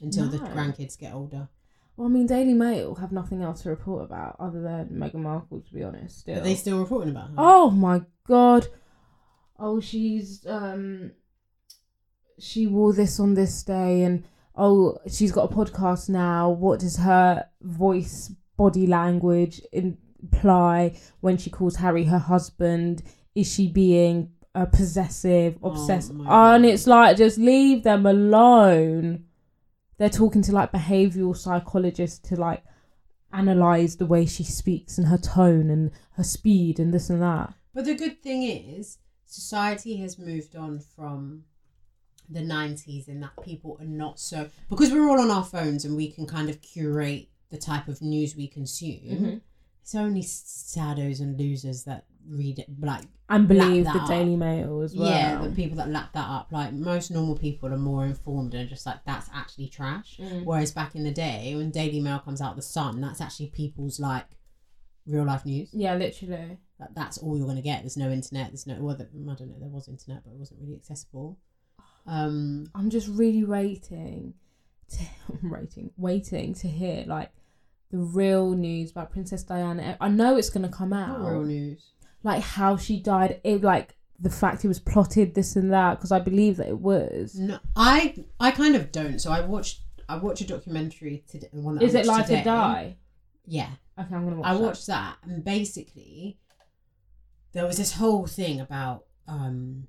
until the grandkids get older. Well, I mean, Daily Mail have nothing else to report about other than Meghan Markle, to be honest. Still. But they still reporting about her. Oh my god. Oh, she's um she wore this on this day and oh, she's got a podcast now. What does her voice body language imply when she calls Harry her husband? Is she being uh, possessive, Oh obsessed? and it's like just leave them alone. They're talking to like behavioral psychologists to like analyze the way she speaks and her tone and her speed and this and that. But the good thing is, society has moved on from the 90s in that people are not so. Because we're all on our phones and we can kind of curate the type of news we consume, Mhm. it's only saddos and losers that read it. Like, And believe the up. Daily Mail as well. yeah, the people that lap that up, like, most normal people are more informed and just like, that's actually trash. Mm. Whereas back in the day, when Daily Mail comes out, of The Sun, that's actually people's like real life news. Yeah, literally. that that's all you're going to get. There's no internet. There's no well, there- I don't know. There was internet, but it wasn't really accessible. Um, I'm just really waiting to waiting, waiting to hear like the real news about Princess Diana. I know it's gonna come out. real news. Like how she died. It like the fact it was plotted, this and that. Because I believe that it was. No, I I kind of don't. So I watched I watched a documentary today. One that I Is it like today. to die? Yeah, Okay, I'm gonna watch. I that. watched that, and basically, there was this whole thing about um,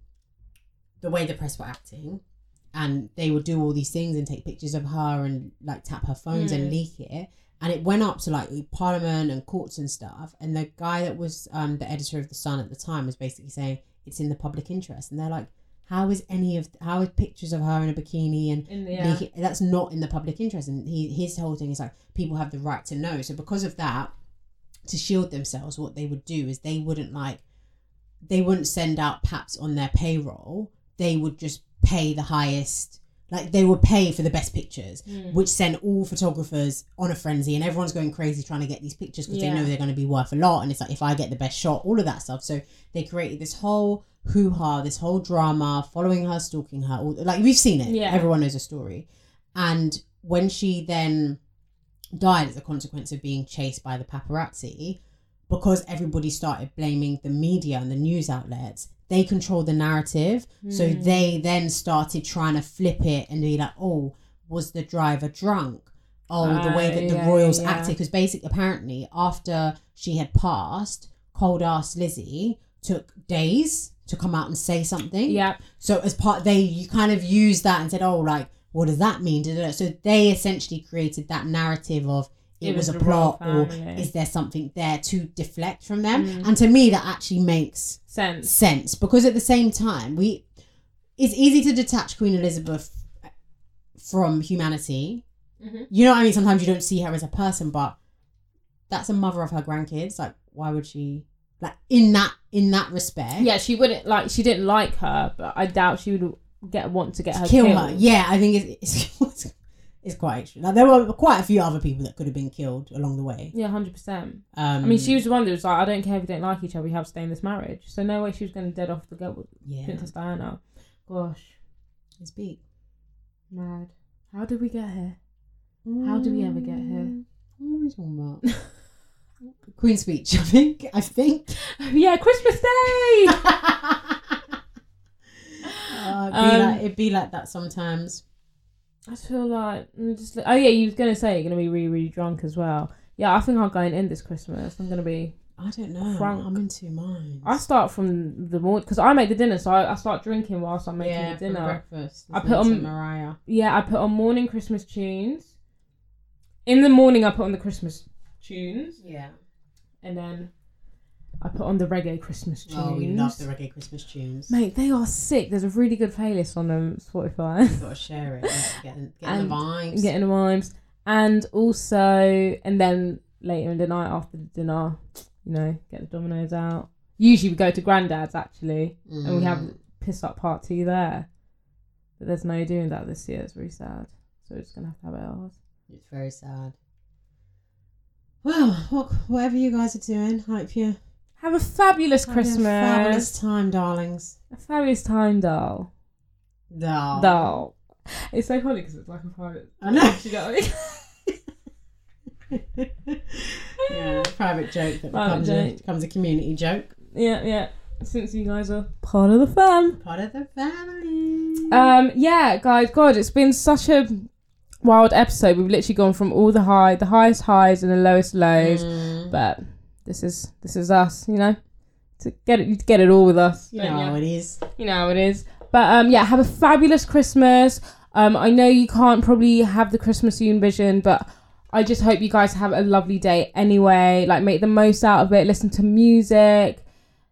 the way the press were acting, and they would do all these things and take pictures of her and like tap her phones and Mm. leak it, and it went up to like Parliament and courts and stuff. And the guy that was um, the editor of the Sun at the time was basically saying it's in the public interest, and they're like. How is any of how is pictures of her in a bikini and the yeah. that's not in the public interest and he, his whole thing is like people have the right to know so because of that to shield themselves what they would do is they wouldn't like they wouldn't send out paps on their payroll. They would just pay the highest, like they would pay for the best pictures, Mm. which sent all photographers on a frenzy, and everyone's going crazy trying to get these pictures because Yeah. they know they're going to be worth a lot. And it's like if I get the best shot, all of that stuff. So they created this whole hoo ha, this whole drama, following her, stalking her. All, like we've seen it. Yeah. Everyone knows the story. And when she then died as a consequence of being chased by the paparazzi, because everybody started blaming the media and the news outlets, they control the narrative. So Hmm. they then started trying to flip it and be like, oh, was the driver drunk? Oh, the way that the Ah, yeah, royals yeah. acted. Because basically, apparently, after she had passed, cold ass Lizzie took days to come out and say something. Yeah. So as part, they you kind of used that and said, "Oh, like what does that mean?" So they essentially created that narrative of it, It was, was a plot, or is there something there to deflect from them? Mm. And to me, that actually makes Sense. sense because at the same time, we it's easy to detach Queen Elizabeth from humanity. Mhm. You know what I mean? Sometimes you don't see her as a person, but that's a mother of her grandkids. Like, why would she? Like in that in that respect, Yeah, she wouldn't like. She didn't like her, but I doubt she would get want to get her kill killed. her. Yeah, I think it's it's, it's quite extreme. Like, there were quite a few other people that could have been killed along the way. Yeah, hundred percent. Um, I mean, she was the one that was like, "I don't care if we don't like each other. We have to stay in this marriage." So no way she was going to dead off the girl with yeah, Princess Diana. Gosh, it's big. mad. How did we get here? How do we ever get here? What are you talking about? Queen's speech, I think. I think. yeah, Christmas Day. Uh, it'd, be Um, like, it'd be like that sometimes. I feel like I'm just. Oh yeah, you was gonna say you're gonna be really really drunk as well. Yeah, I think I'm going in this Christmas. I'm gonna be. I don't know. Crunk. I'm in two minds. I start from the morning because I make the dinner, so I, I start drinking whilst I'm making yeah, the dinner. breakfast. I put on- Mariah. Yeah, I put on morning Christmas tunes. In the morning, I put on the Christmas tunes, Yeah. and then I put on the reggae Christmas tunes. Oh, we love the reggae Christmas tunes. Mate, they are sick. There's a really good playlist on them Spotify. You've got to share it. Getting, getting And the vibes. Getting the rhymes, and also, and then later in the night after the dinner, you know, get the dominoes out. Usually we go to Grandad's actually, and we have Mm. piss up party there. But there's no doing that this year. It's really sad. So we're just gonna have to have it ours. It's very sad. Well, whatever you guys are doing, hope you Have a fabulous a Christmas. fabulous time, darlings. A fabulous time, doll. Doll. Doll. It's so funny because it's like a private. I know. You know what I mean? yeah, private joke that Private becomes, A, becomes a community joke. yeah, yeah. Since you guys are part of the fam. Part of the family. Um, yeah, guys, God, it's been such a wild episode. We've literally gone from all the high, the highest highs and the lowest lows. Mm. But this is this is us, you know. To get it, you get it all with us. you know ya? how it is. you know how it is. But um, yeah, have a fabulous Christmas. Um, I know you can't probably have the Christmas you envision, but I just hope you guys have a lovely day anyway. Like, make the most out of it. Listen to music.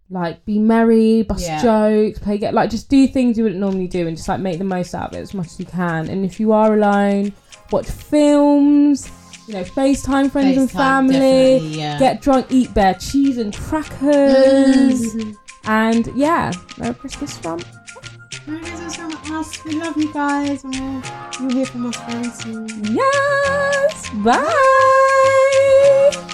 Like, be merry, bust Yeah. jokes, play get like just do things you wouldn't normally do, and just like make the most out of it as much as you can. And if you are alone, watch films. You know, FaceTime friends and family. yeah. Get drunk, eat bare cheese and crackers. Mm-hmm. And yeah, Merry Christmas from Merry Christmas from us. We love you guys, and we'll, you'll hear from us very soon. Yes! Bye!